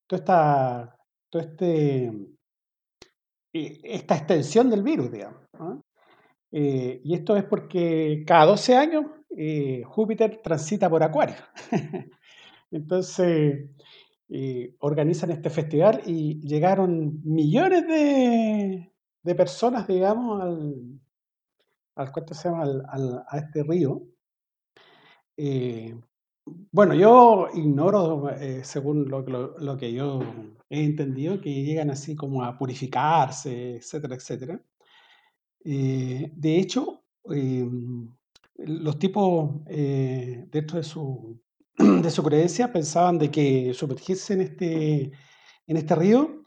toda esta, este, eh, esta extensión del virus, digamos. Eh, y esto es porque cada 12 años Júpiter transita por Acuario. Entonces, organizan este festival y llegaron millones de, personas, digamos, al, al, se llama? Al, a este río. Bueno, yo ignoro, eh, según lo, lo, que yo he entendido, que llegan así como a purificarse, etcétera, etcétera. Eh, de hecho, los tipos eh, dentro de su, de su creencia pensaban de que sumergirse en este, en este río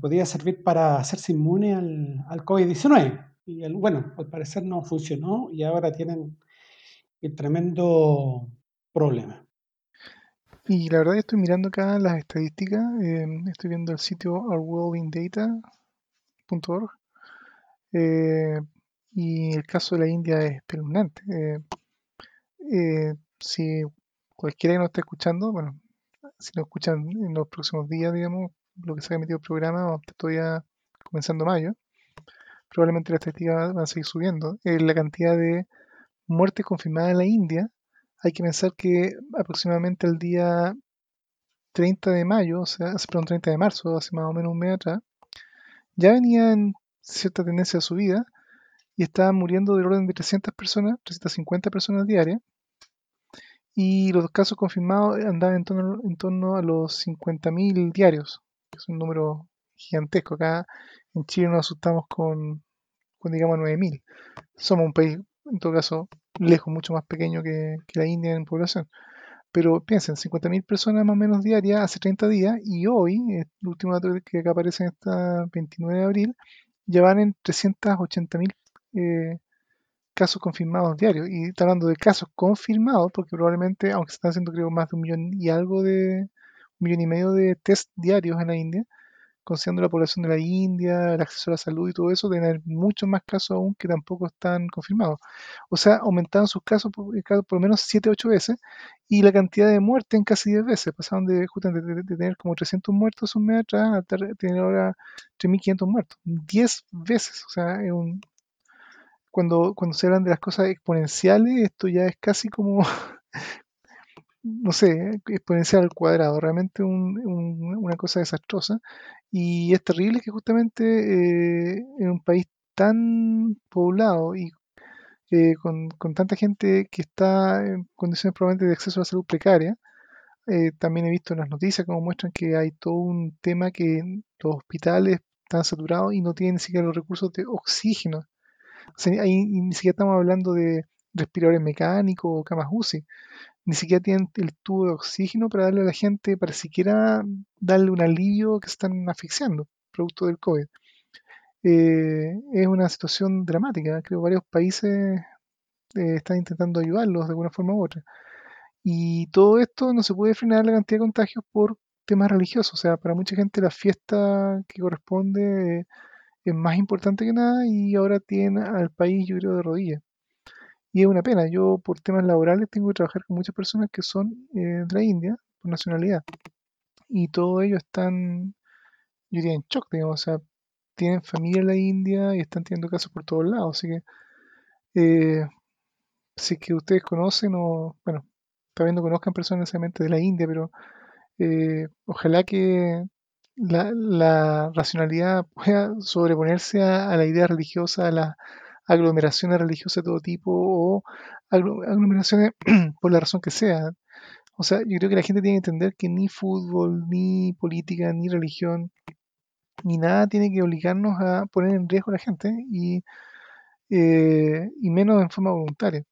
podía servir para hacerse inmune al, al COVID-19. Y bueno, al parecer no funcionó y ahora tienen el tremendo problema. Y la verdad estoy mirando acá las estadísticas, eh, estoy viendo el sitio ourworldindata.org eh, y el caso de la India es espeluznante. Eh, si cualquiera que nos esté escuchando, bueno, si nos escuchan en los próximos días, digamos, lo que se ha emitido el programa, todavía comenzando mayo, probablemente las estadísticas van a seguir subiendo. la cantidad de muertes confirmadas en la India hay que pensar que aproximadamente el día 30 de mayo, o sea, perdón, 30 de marzo, hace más o menos un mes atrás, ya venía en cierta tendencia de subida y estaban muriendo del orden de 300 personas, 350 personas diarias, y los casos confirmados andaban en torno, en torno a los 50.000 diarios, que es un número gigantesco. Acá en Chile nos asustamos con, con digamos, 9.000. Somos un país, en todo caso, lejos, mucho más pequeño que, la India en población. Pero piensen, 50.000 personas más o menos diarias hace 30 días y hoy, el último dato que acá aparece en esta 29 de abril, ya van en 380.000 eh, casos confirmados diarios. Y está hablando de casos confirmados, porque probablemente, aunque se están haciendo creo más de un millón y algo de, un millón y medio de test diarios en la India, considerando la población de la India, el acceso a la salud y todo eso, deben haber muchos más casos aún que tampoco están confirmados. O sea, aumentaron sus casos por, eh, lo menos 7, 8 veces y la cantidad de muertes en casi 10 veces. Pasaron de, justamente de, tener como 300 muertos un mes atrás a tener ahora 3.500 muertos. 10 veces. O sea, es un, cuando, se hablan de las cosas exponenciales, esto ya es casi como no sé, exponencial al cuadrado, realmente una cosa desastrosa. Y es terrible que justamente eh, en un país tan poblado y eh, con, tanta gente que está en condiciones probablemente de acceso a la salud precaria, eh, también he visto en las noticias como muestran que hay todo un tema que los hospitales están saturados y no tienen ni siquiera los recursos de oxígeno. Ahí ni siquiera estamos hablando de respiradores mecánicos o camas UCI ni siquiera tienen el tubo de oxígeno para darle a la gente, para siquiera darle un alivio que están asfixiando, producto del COVID. Eh, es una situación dramática. Creo que varios países eh, están intentando ayudarlos de alguna forma u otra. Y todo esto no se puede frenar la cantidad de contagios por temas religiosos. O sea, para mucha gente la fiesta que corresponde es más importante que nada y ahora tiene al país, yo creo, de rodillas. Y es una pena, yo por temas laborales tengo que trabajar con muchas personas que son eh, de la India, por nacionalidad. Y todos ellos están, yo diría, en shock, digamos, o sea, tienen familia en la India y están teniendo casos por todos lados. Así que, eh, si que ustedes conocen o, bueno, también no conozcan personas necesariamente de la India, pero eh, ojalá que la, racionalidad pueda sobreponerse a, la idea religiosa, a la aglomeraciones religiosas de todo tipo o aglomeraciones por la razón que sea. O sea, yo creo que la gente tiene que entender que ni fútbol, ni política, ni religión, ni nada tiene que obligarnos a poner en riesgo a la gente y, eh, y menos en forma voluntaria.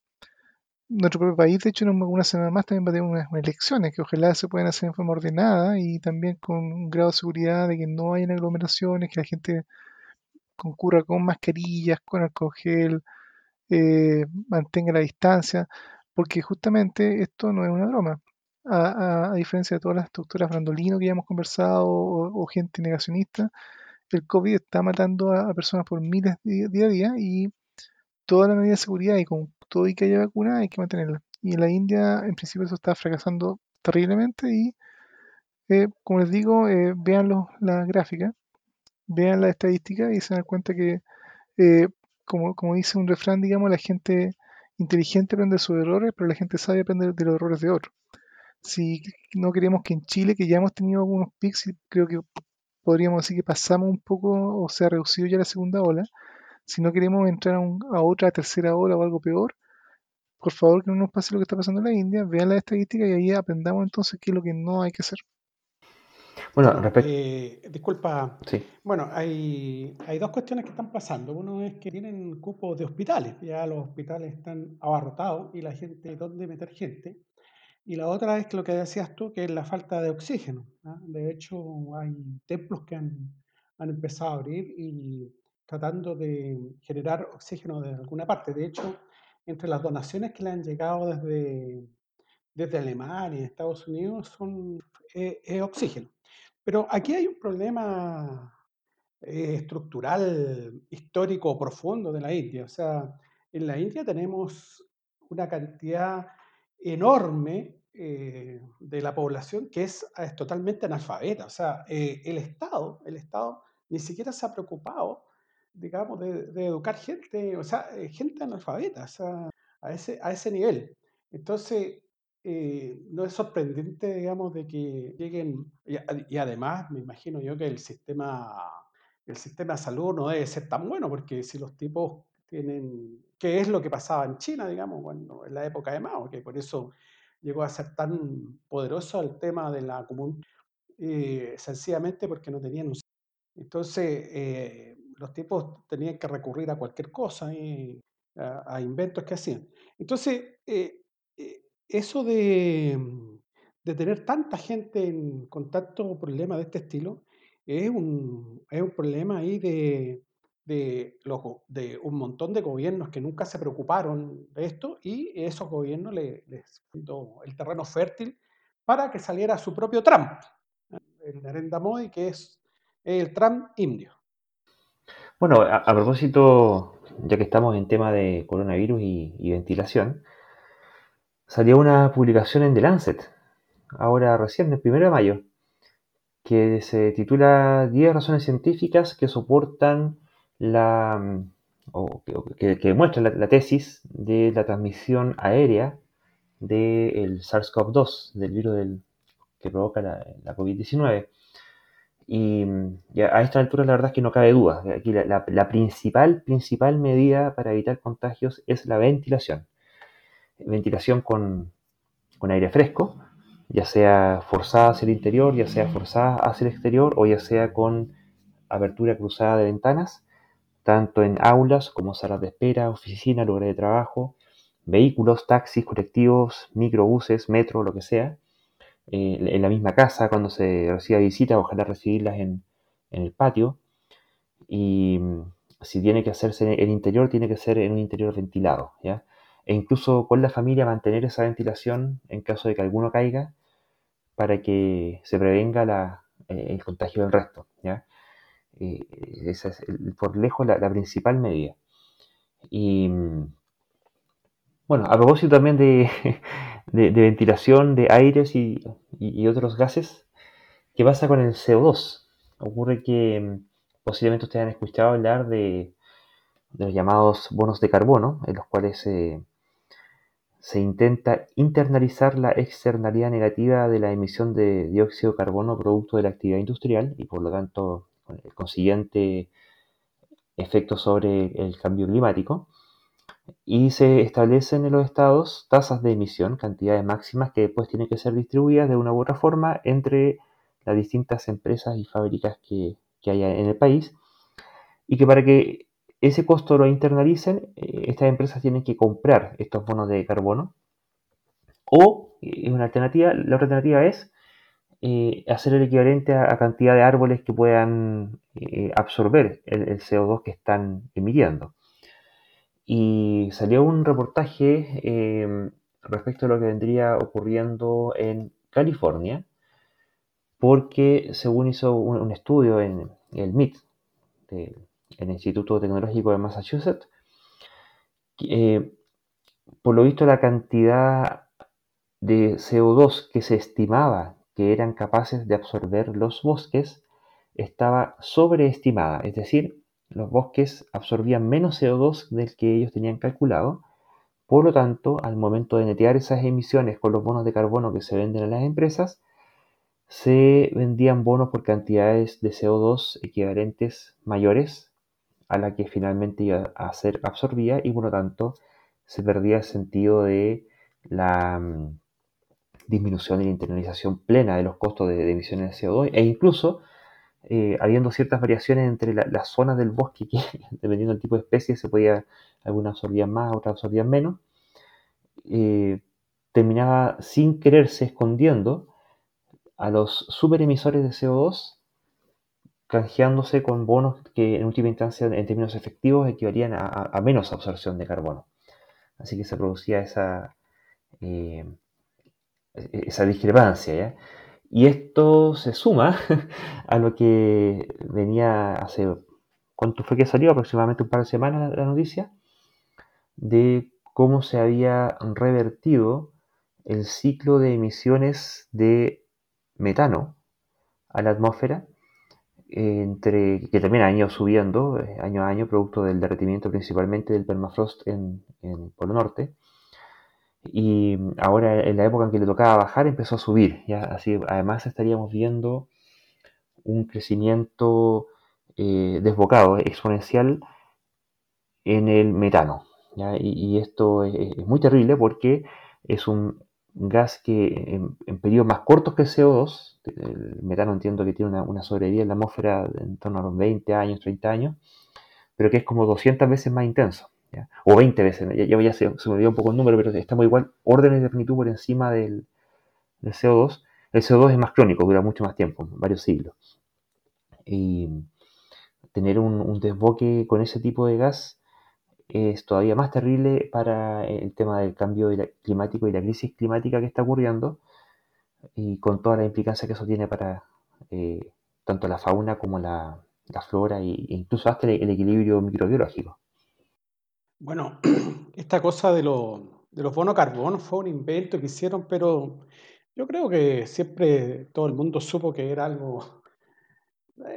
Nuestro propio país, de hecho, en una semana más también va a tener unas, elecciones que ojalá se puedan hacer en forma ordenada y también con un grado de seguridad de que no hayan aglomeraciones, que la gente concurra con mascarillas, con alcohol gel, eh, mantenga la distancia, porque justamente esto no es una broma. A, diferencia de todas las estructuras brandolino que ya hemos conversado o, gente negacionista, el COVID está matando a, personas por miles día a día y toda la medida de seguridad y con todo y que haya vacuna hay que mantenerla. Y en la India, en principio, eso está fracasando terriblemente y, eh, como les digo, eh, vean los, las gráficas vean la estadística y se dan cuenta que, eh, como, como, dice un refrán, digamos, la gente inteligente aprende sus errores, pero la gente sabe aprender de los errores de otros. Si no queremos que en Chile, que ya hemos tenido algunos pics, creo que podríamos decir que pasamos un poco o se ha reducido ya la segunda ola, si no queremos entrar a, a otra tercera ola o algo peor, por favor que no nos pase lo que está pasando en la India, vean la estadística y ahí aprendamos entonces qué es lo que no hay que hacer. Bueno, eh, disculpa. Bueno, hay, hay dos cuestiones que están pasando. Uno es que tienen cupos de hospitales. Ya los hospitales están abarrotados y la gente, ¿dónde meter gente? Y la otra es lo que decías tú, que es la falta de oxígeno. ¿ah? De hecho, hay templos que han, han empezado a abrir y tratando de generar oxígeno de alguna parte. De hecho, entre las donaciones que le han llegado desde, desde Alemania y Estados Unidos son eh, oxígeno. Pero aquí hay un problema eh, estructural, histórico, profundo de la India. O sea, en la India tenemos una cantidad enorme eh, de la población que es, totalmente analfabeta. O sea, el Estado, el Estado ni siquiera se ha preocupado, digamos, de, educar gente, o sea, gente analfabeta, o sea, a ese, a ese nivel. Entonces, eh, no es sorprendente, digamos, de que lleguen, y, además me imagino yo que el sistema, el sistema de salud no debe ser tan bueno, porque si los tipos tienen, ¿qué es lo que pasaba en China, digamos, cuando, en la época de Mao, que por eso llegó a ser tan poderoso el tema de la comunidad, eh, sencillamente porque no tenían un... Entonces, eh, los tipos tenían que recurrir a cualquier cosa, a, inventos que hacían. Entonces, eso de, tener tanta gente con tanto problema de este estilo es un, es un problema ahí de, de, de un montón de gobiernos que nunca se preocuparon de esto y esos gobiernos les dio el terreno fértil para que saliera su propio Trump, el Narendra Modi, que es el Trump indio. Bueno, a, propósito, ya que estamos en tema de coronavirus y, ventilación, salió una publicación en The Lancet, ahora recién, el 1 de mayo, que se titula 10 razones científicas que soportan la o que, que, la, tesis de la transmisión aérea del SARS-CoV-2, del virus que provoca la, la COVID-19. Y, a esta altura la verdad es que no cabe duda. Aquí la, principal, principal medida para evitar contagios es la ventilación. Ventilación con, aire fresco, ya sea forzada hacia el interior, ya sea forzada hacia el exterior o ya sea con apertura cruzada de ventanas, tanto en aulas como salas de espera, oficina, lugares de trabajo, vehículos, taxis, colectivos, microbuses, metro, lo que sea eh, en la misma casa cuando se reciba visita, ojalá recibirlas en, el patio. Y mm, si tiene que hacerse en el interior, tiene que ser en un interior ventilado, ¿ya? E incluso con la familia mantener esa ventilación en caso de que alguno caiga para que se prevenga eh, el contagio del resto, ¿ya? Eh, esa es por lejos la, la, principal medida. Y mm, bueno, a propósito también de, de, ventilación de aires y, otros gases. ¿Qué pasa con el CO2? Ocurre que mm, posiblemente ustedes han escuchado hablar de, los llamados bonos de carbono, en los cuales se intenta internalizar la externalidad negativa de la emisión de dióxido de carbono producto de la actividad industrial y por lo tanto el consiguiente efecto sobre el cambio climático y se establecen en los estados tasas de emisión, cantidades máximas que después tienen que ser distribuidas de una u otra forma entre las distintas empresas y fábricas que, haya en el país. Y que para que ese costo lo internalicen, eh, estas empresas tienen que comprar estos bonos de carbono. O, eh, es una alternativa, la otra alternativa es eh, hacer el equivalente a, cantidad de árboles que puedan absorber el CO2 que están emitiendo y salió un reportaje em, respecto a lo que vendría ocurriendo en California, porque según hizo un, estudio en el MIT, el Instituto Tecnológico de Massachusetts, eh, por lo visto la cantidad de CO2 que se estimaba que eran capaces de absorber los bosques estaba sobreestimada, es decir, los bosques absorbían menos CO2 del que ellos tenían calculado. Por lo tanto, al momento de netear esas emisiones con los bonos de carbono que se venden a las empresas, se vendían bonos por cantidades de CO2 equivalentes mayores a la que finalmente iba a ser absorbida y por lo tanto se perdía el sentido de la mm, disminución y la internalización plena de los costos de, de emisiones de CO2 e incluso eh, habiendo ciertas variaciones entre las zonas del bosque, que dependiendo del tipo de especie, se podía, algunas absorbían más, otras absorbían menos, eh, terminaba sin quererse escondiendo a los superemisores de CO2, canjeándose con bonos que en última instancia, en términos efectivos, equivalían a, menos absorción de carbono. Así que se producía esa, eh, e-, esa discrepancia. ¿ya? Y esto se suma a lo que venía hace, ¿cuánto fue que salió? Aproximadamente un par de semanas la noticia, de cómo se había revertido el ciclo de emisiones de metano a la atmósfera, entre, que también ha ido subiendo eh, año a año, producto del derretimiento principalmente del permafrost en, en el Polo Norte, y ahora en la época en que le tocaba bajar empezó a subir. ¿ya? Así, además estaríamos viendo un crecimiento eh, desbocado, exponencial en el metano. Y, esto es, muy terrible porque es un gas que en, periodos más cortos que el CO2, el metano entiendo que tiene una, una sobrevida en la atmósfera en torno a los 20 años, 30 años, pero que es como 200 veces más intenso. O 20 veces, ya, se, me dio un poco el número, pero estamos igual órdenes de magnitud por encima del, CO2. El CO2 es más crónico, dura mucho más tiempo, varios siglos. Y tener un, desboque con ese tipo de gas es todavía más terrible para el tema del cambio climático y la crisis climática que está ocurriendo y con toda la implicancia que eso tiene para eh, tanto la fauna como la, flora e incluso hasta el equilibrio microbiológico. Bueno, esta cosa de, de los bonos carbono fue un invento que hicieron, pero yo creo que siempre todo el mundo supo que era algo,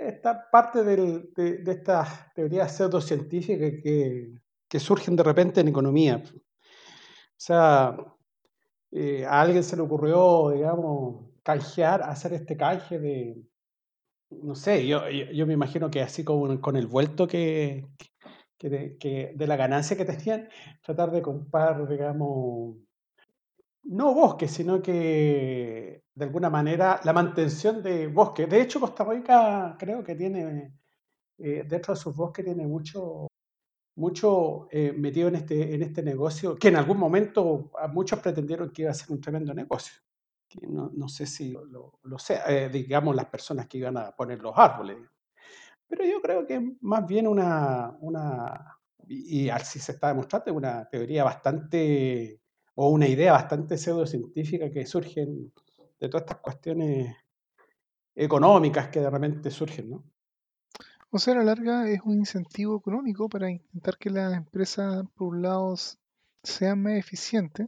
esta parte de, de, estas teorías pseudocientíficas que, que surgen de repente en economía. O sea, eh, a alguien se le ocurrió, digamos, canjear, hacer este canje de, no sé, yo, yo, me imagino que así con el vuelto que, que de, la ganancia que tenían, tratar de comprar, digamos, no bosque, sino que de alguna manera la mantención de bosque. De hecho, Costa Rica creo que tiene, eh, dentro de sus bosques, tiene mucho, mucho eh, metido en este, en este negocio, que en algún momento muchos pretendieron que iba a ser un tremendo negocio. no, no, sé si lo, lo, sea, eh, digamos, las personas que iban a poner los árboles. Pero yo creo que más bien una, una y así se está demostrando, una teoría bastante, o una idea bastante pseudocientífica que surgen de todas estas cuestiones económicas que de repente surgen, ¿no? O sea, a la larga es un incentivo económico para intentar que las empresas, por un lado, sean más eficientes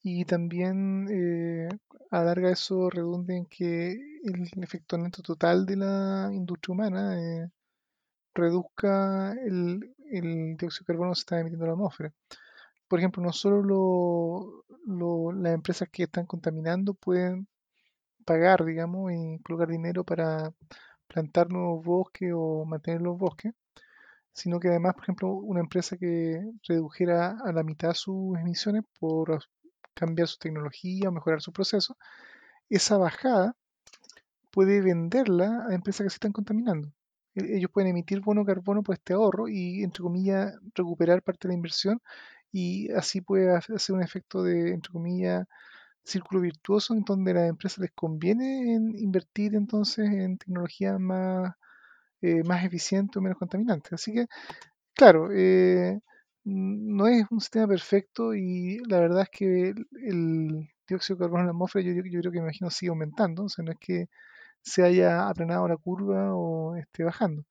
y también eh, a la larga eso redunde en que el efecto neto total de la industria humana eh, reduzca el, el, dióxido de carbono que se está emitiendo a la atmósfera. Por ejemplo, no solo las empresas que están contaminando pueden pagar, digamos, y colocar dinero para plantar nuevos bosques o mantener los bosques, sino que además, por ejemplo, una empresa que redujera a la mitad sus emisiones por cambiar su tecnología o mejorar su proceso, esa bajada puede venderla a empresas que se están contaminando. E-, ellos pueden emitir bono carbono por este ahorro y, entre comillas, recuperar parte de la inversión y así puede hacer un efecto de, entre comillas, círculo virtuoso en donde a las empresas les conviene invertir entonces en tecnología más, eh, más eficiente o menos contaminante. Así que, claro, eh, no es un sistema perfecto y la verdad es que el, dióxido de carbono en la atmósfera yo, yo, creo que me imagino sigue aumentando, o sea, no es que se haya aplanado la curva o esté bajando.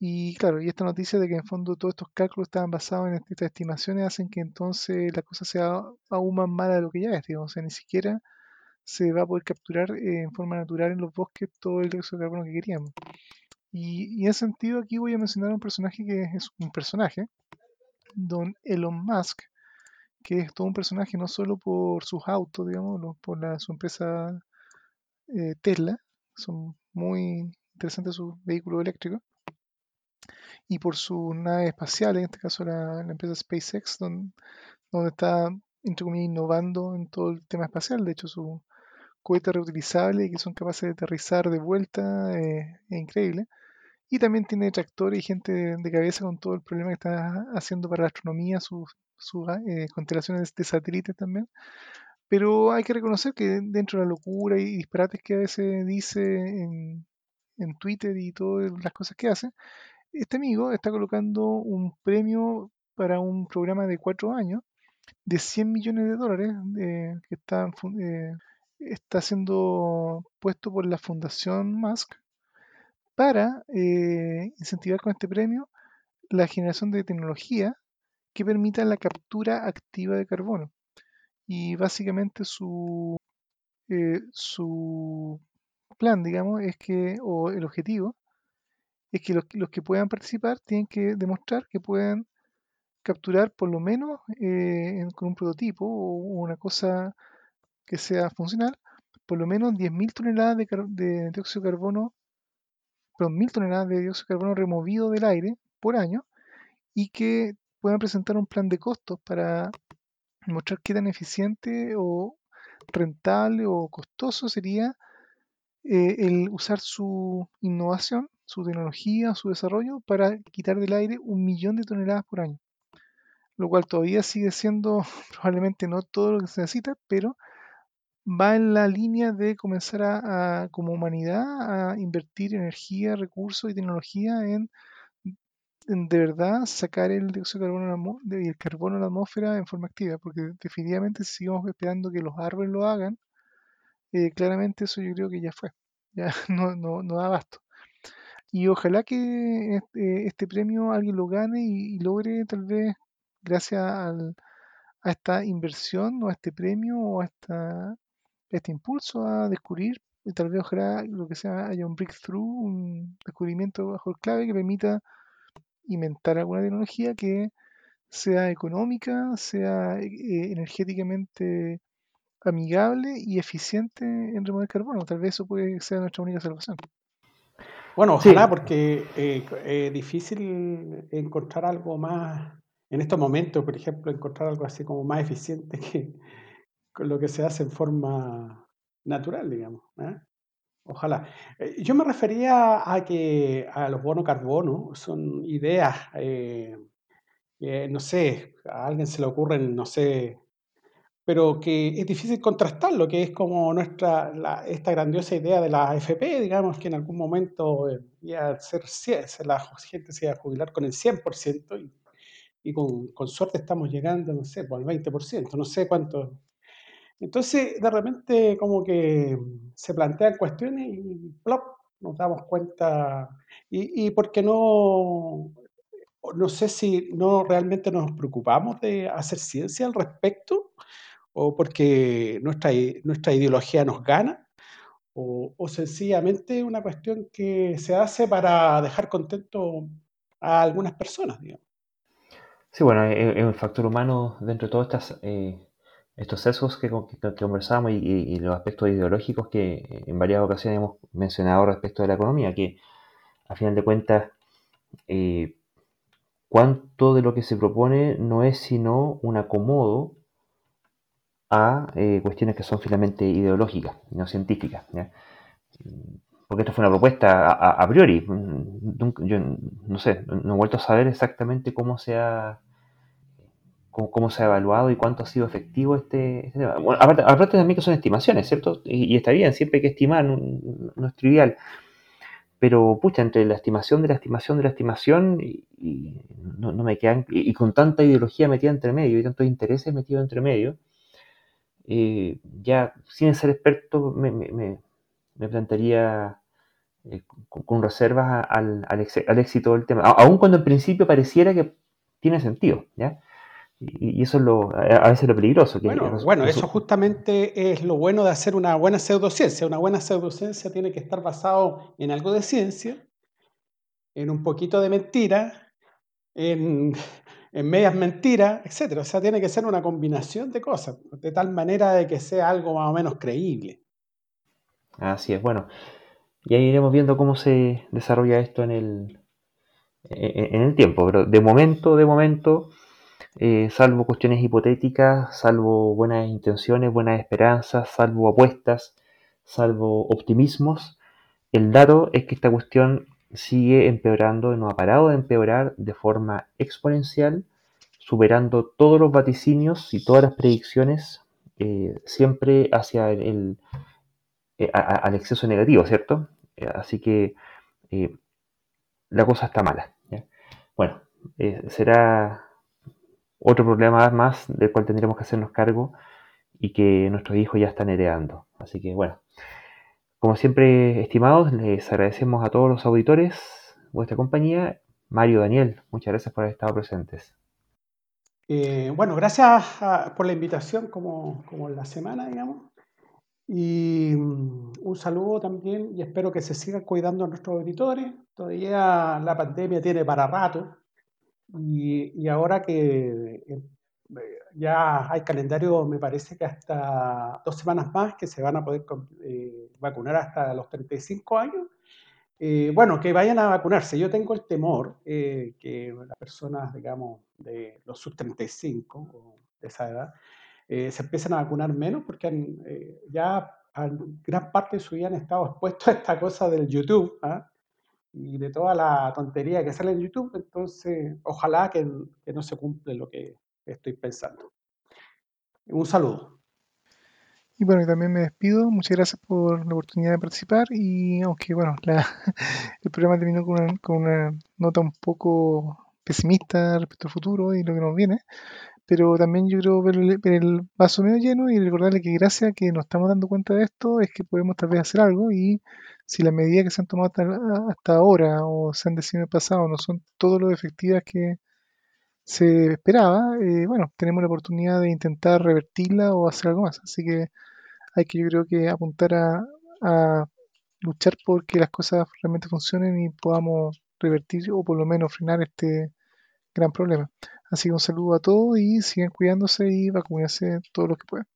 Y claro, y esta noticia de que en fondo todos estos cálculos estaban basados en estas estimaciones hacen que entonces la cosa sea aún más mala de lo que ya es, digamos, o sea, ni siquiera se va a poder capturar eh, en forma natural en los bosques todo el dióxido de carbono que queríamos. Y, y, en ese sentido aquí voy a mencionar un personaje que es un personaje, don Elon Musk, que es todo un personaje no solo por sus autos, digamos, por la, su empresa eh, Tesla, son muy interesantes sus vehículos eléctricos, y por sus naves espaciales, en este caso la, empresa SpaceX, donde, donde está entre comillas, innovando en todo el tema espacial. De hecho, su cohete reutilizable que son capaces de aterrizar de vuelta eh, es increíble. Y también tiene tractores y gente de, cabeza con todo el problema que está haciendo para la astronomía, sus, eh, constelaciones de satélites también. Pero hay que reconocer que dentro de la locura y disparates que a veces dice en, Twitter y todas las cosas que hace, este amigo está colocando un premio para un programa de cuatro años de 100 millones de dólares eh, que está, eh, está siendo puesto por la Fundación Musk para eh, incentivar con este premio la generación de tecnología que permita la captura activa de carbono. Y básicamente su, eh, su plan, digamos, es que, o el objetivo, es que los, que puedan participar tienen que demostrar que pueden capturar por lo menos eh, con un prototipo o una cosa que sea funcional, por lo menos 10.000 toneladas de, de dióxido de carbono perdón, mil toneladas de dióxido de carbono removido del aire por año y que puedan presentar un plan de costos para mostrar qué tan eficiente o rentable o costoso sería eh, el usar su innovación, su tecnología, su desarrollo para quitar del aire un millón de toneladas por año. lo cual todavía sigue siendo probablemente no todo lo que se necesita, pero va en la línea de comenzar a, como humanidad a invertir energía, recursos y tecnología en, de verdad sacar el dióxido de carbono y el carbono a la atmósfera en forma activa, porque definitivamente si seguimos esperando que los árboles lo hagan, eh, claramente eso yo creo que ya fue, ya no, no, da abasto. Y ojalá que este, este premio alguien lo gane y, logre tal vez, gracias al, a esta inversión o a este premio o a esta, este impulso a descubrir, y tal vez ojalá lo que sea haya un breakthrough, un descubrimiento bajo el clave que permita inventar alguna tecnología que sea económica, sea eh, energéticamente amigable y eficiente en remover carbono. Tal vez eso puede ser nuestra única salvación. Bueno, ojalá, porque eh, es difícil encontrar algo más, en estos momentos, por ejemplo, encontrar algo así como más eficiente que lo que se hace en forma natural, digamos. ¿eh? Ojalá. Eh, yo me refería a que a los bonos carbono son ideas, no sé, a alguien se le ocurren, no sé, pero que es difícil contrastarlo, que es como nuestra, esta grandiosa idea de la AFP, digamos, que en algún momento eh, iba a ser, la gente se iba a jubilar con el 100% y, y con, con, suerte estamos llegando, no sé, pues, al 20%, no sé cuánto. Entonces, de repente, como que se plantean cuestiones y plop, nos damos cuenta, y, y porque no, no sé si no realmente nos preocupamos de hacer ciencia al respecto, o porque nuestra, nuestra ideología nos gana, o, o sencillamente una cuestión que se hace para dejar contento a algunas personas, digamos. Sí, bueno, es, un factor humano dentro de todos estas, eh, estos sesgos que, que, conversamos y, los aspectos ideológicos que en varias ocasiones hemos mencionado respecto de la economía, que a final de cuentas, eh, cuánto de lo que se propone no es sino un acomodo a eh, cuestiones que son finalmente ideológicas, no científicas. Porque esto fue una propuesta a, priori. Yo no sé, no he vuelto a saber exactamente cómo se ha, cómo, se ha evaluado y cuánto ha sido efectivo este, este tema. Bueno, aparte, también que son estimaciones, ¿cierto? Y, está bien, siempre hay que estimar, no, es trivial. Pero, pucha, entre la estimación de la estimación de la estimación, y, no, me quedan, y, con tanta ideología metida entre medio y tantos intereses metidos entre medio, eh, ya sin ser experto me, me, plantearía eh, con, reservas al, al, éxito del tema, aun cuando en principio pareciera que tiene sentido, ¿ya? Y, eso es lo, a veces lo peligroso. bueno, bueno, eso justamente es lo bueno de hacer una buena pseudociencia. Una buena pseudociencia tiene que estar basado en algo de ciencia, en un poquito de mentira, en en medias mentiras, etcétera. O sea, tiene que ser una combinación de cosas, de tal manera de que sea algo más o menos creíble. Así es, bueno. Y ahí iremos viendo cómo se desarrolla esto en el, en el tiempo. Pero de momento, de momento, eh, salvo cuestiones hipotéticas, salvo buenas intenciones, buenas esperanzas, salvo apuestas, salvo optimismos, el dato es que esta cuestión sigue empeorando, no ha parado de empeorar de forma exponencial, superando todos los vaticinios y todas las predicciones, eh, siempre hacia el, eh, al exceso negativo, ¿cierto? Así que la cosa está mala. Bueno, será otro problema más del cual tendremos que hacernos cargo y que nuestros hijos ya están heredando. Así que bueno, como siempre, estimados, les agradecemos a todos los auditores vuestra compañía. Mario, Daniel, muchas gracias por haber estado presentes. Eh, bueno, gracias por la invitación como, como la semana, digamos. Y mm, un saludo también y espero que se sigan cuidando a nuestros auditores. Todavía la pandemia tiene para rato y, ahora que eh, ya hay calendario, me parece que hasta dos semanas más que se van a poder eh, vacunar hasta los 35 años. Eh, bueno, que vayan a vacunarse. Yo tengo el temor eh, que las personas, digamos, de los sub-35 o de esa edad, se empiecen a vacunar menos porque ya gran parte de su vida han estado expuestos a esta cosa del YouTube ¿ah? Y de toda la tontería que sale en YouTube. Entonces, ojalá que, no se cumple lo que estoy pensando. Un saludo. Y bueno, también me despido. Muchas gracias por la oportunidad de participar. Y aunque, bueno, el programa terminó con una, con una nota un poco pesimista respecto al futuro y lo que nos viene, pero también yo creo ver el, vaso medio lleno y recordarle que gracias a que nos estamos dando cuenta de esto es que podemos tal vez hacer algo y si las medidas que se han tomado hasta, ahora o se han decidido en el pasado no son todo lo efectivas que se esperaba, eh, bueno, tenemos la oportunidad de intentar revertirla o hacer algo más. Así que hay que yo creo que apuntar a, a luchar por que las cosas realmente funcionen y podamos revertir o por lo menos frenar este gran problema. Así que un saludo a todos y sigan cuidándose y vacunarse todo lo que puedan.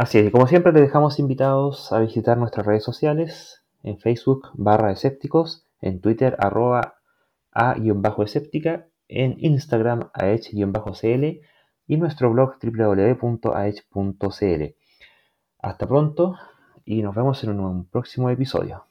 Así es, como siempre les dejamos invitados a visitar nuestras redes sociales en Facebook barra escépticos, en Twitter arroba a-escéptica, en Instagram aech-cl y nuestro blog www.aech.cl. Hasta pronto y nos vemos en un próximo episodio.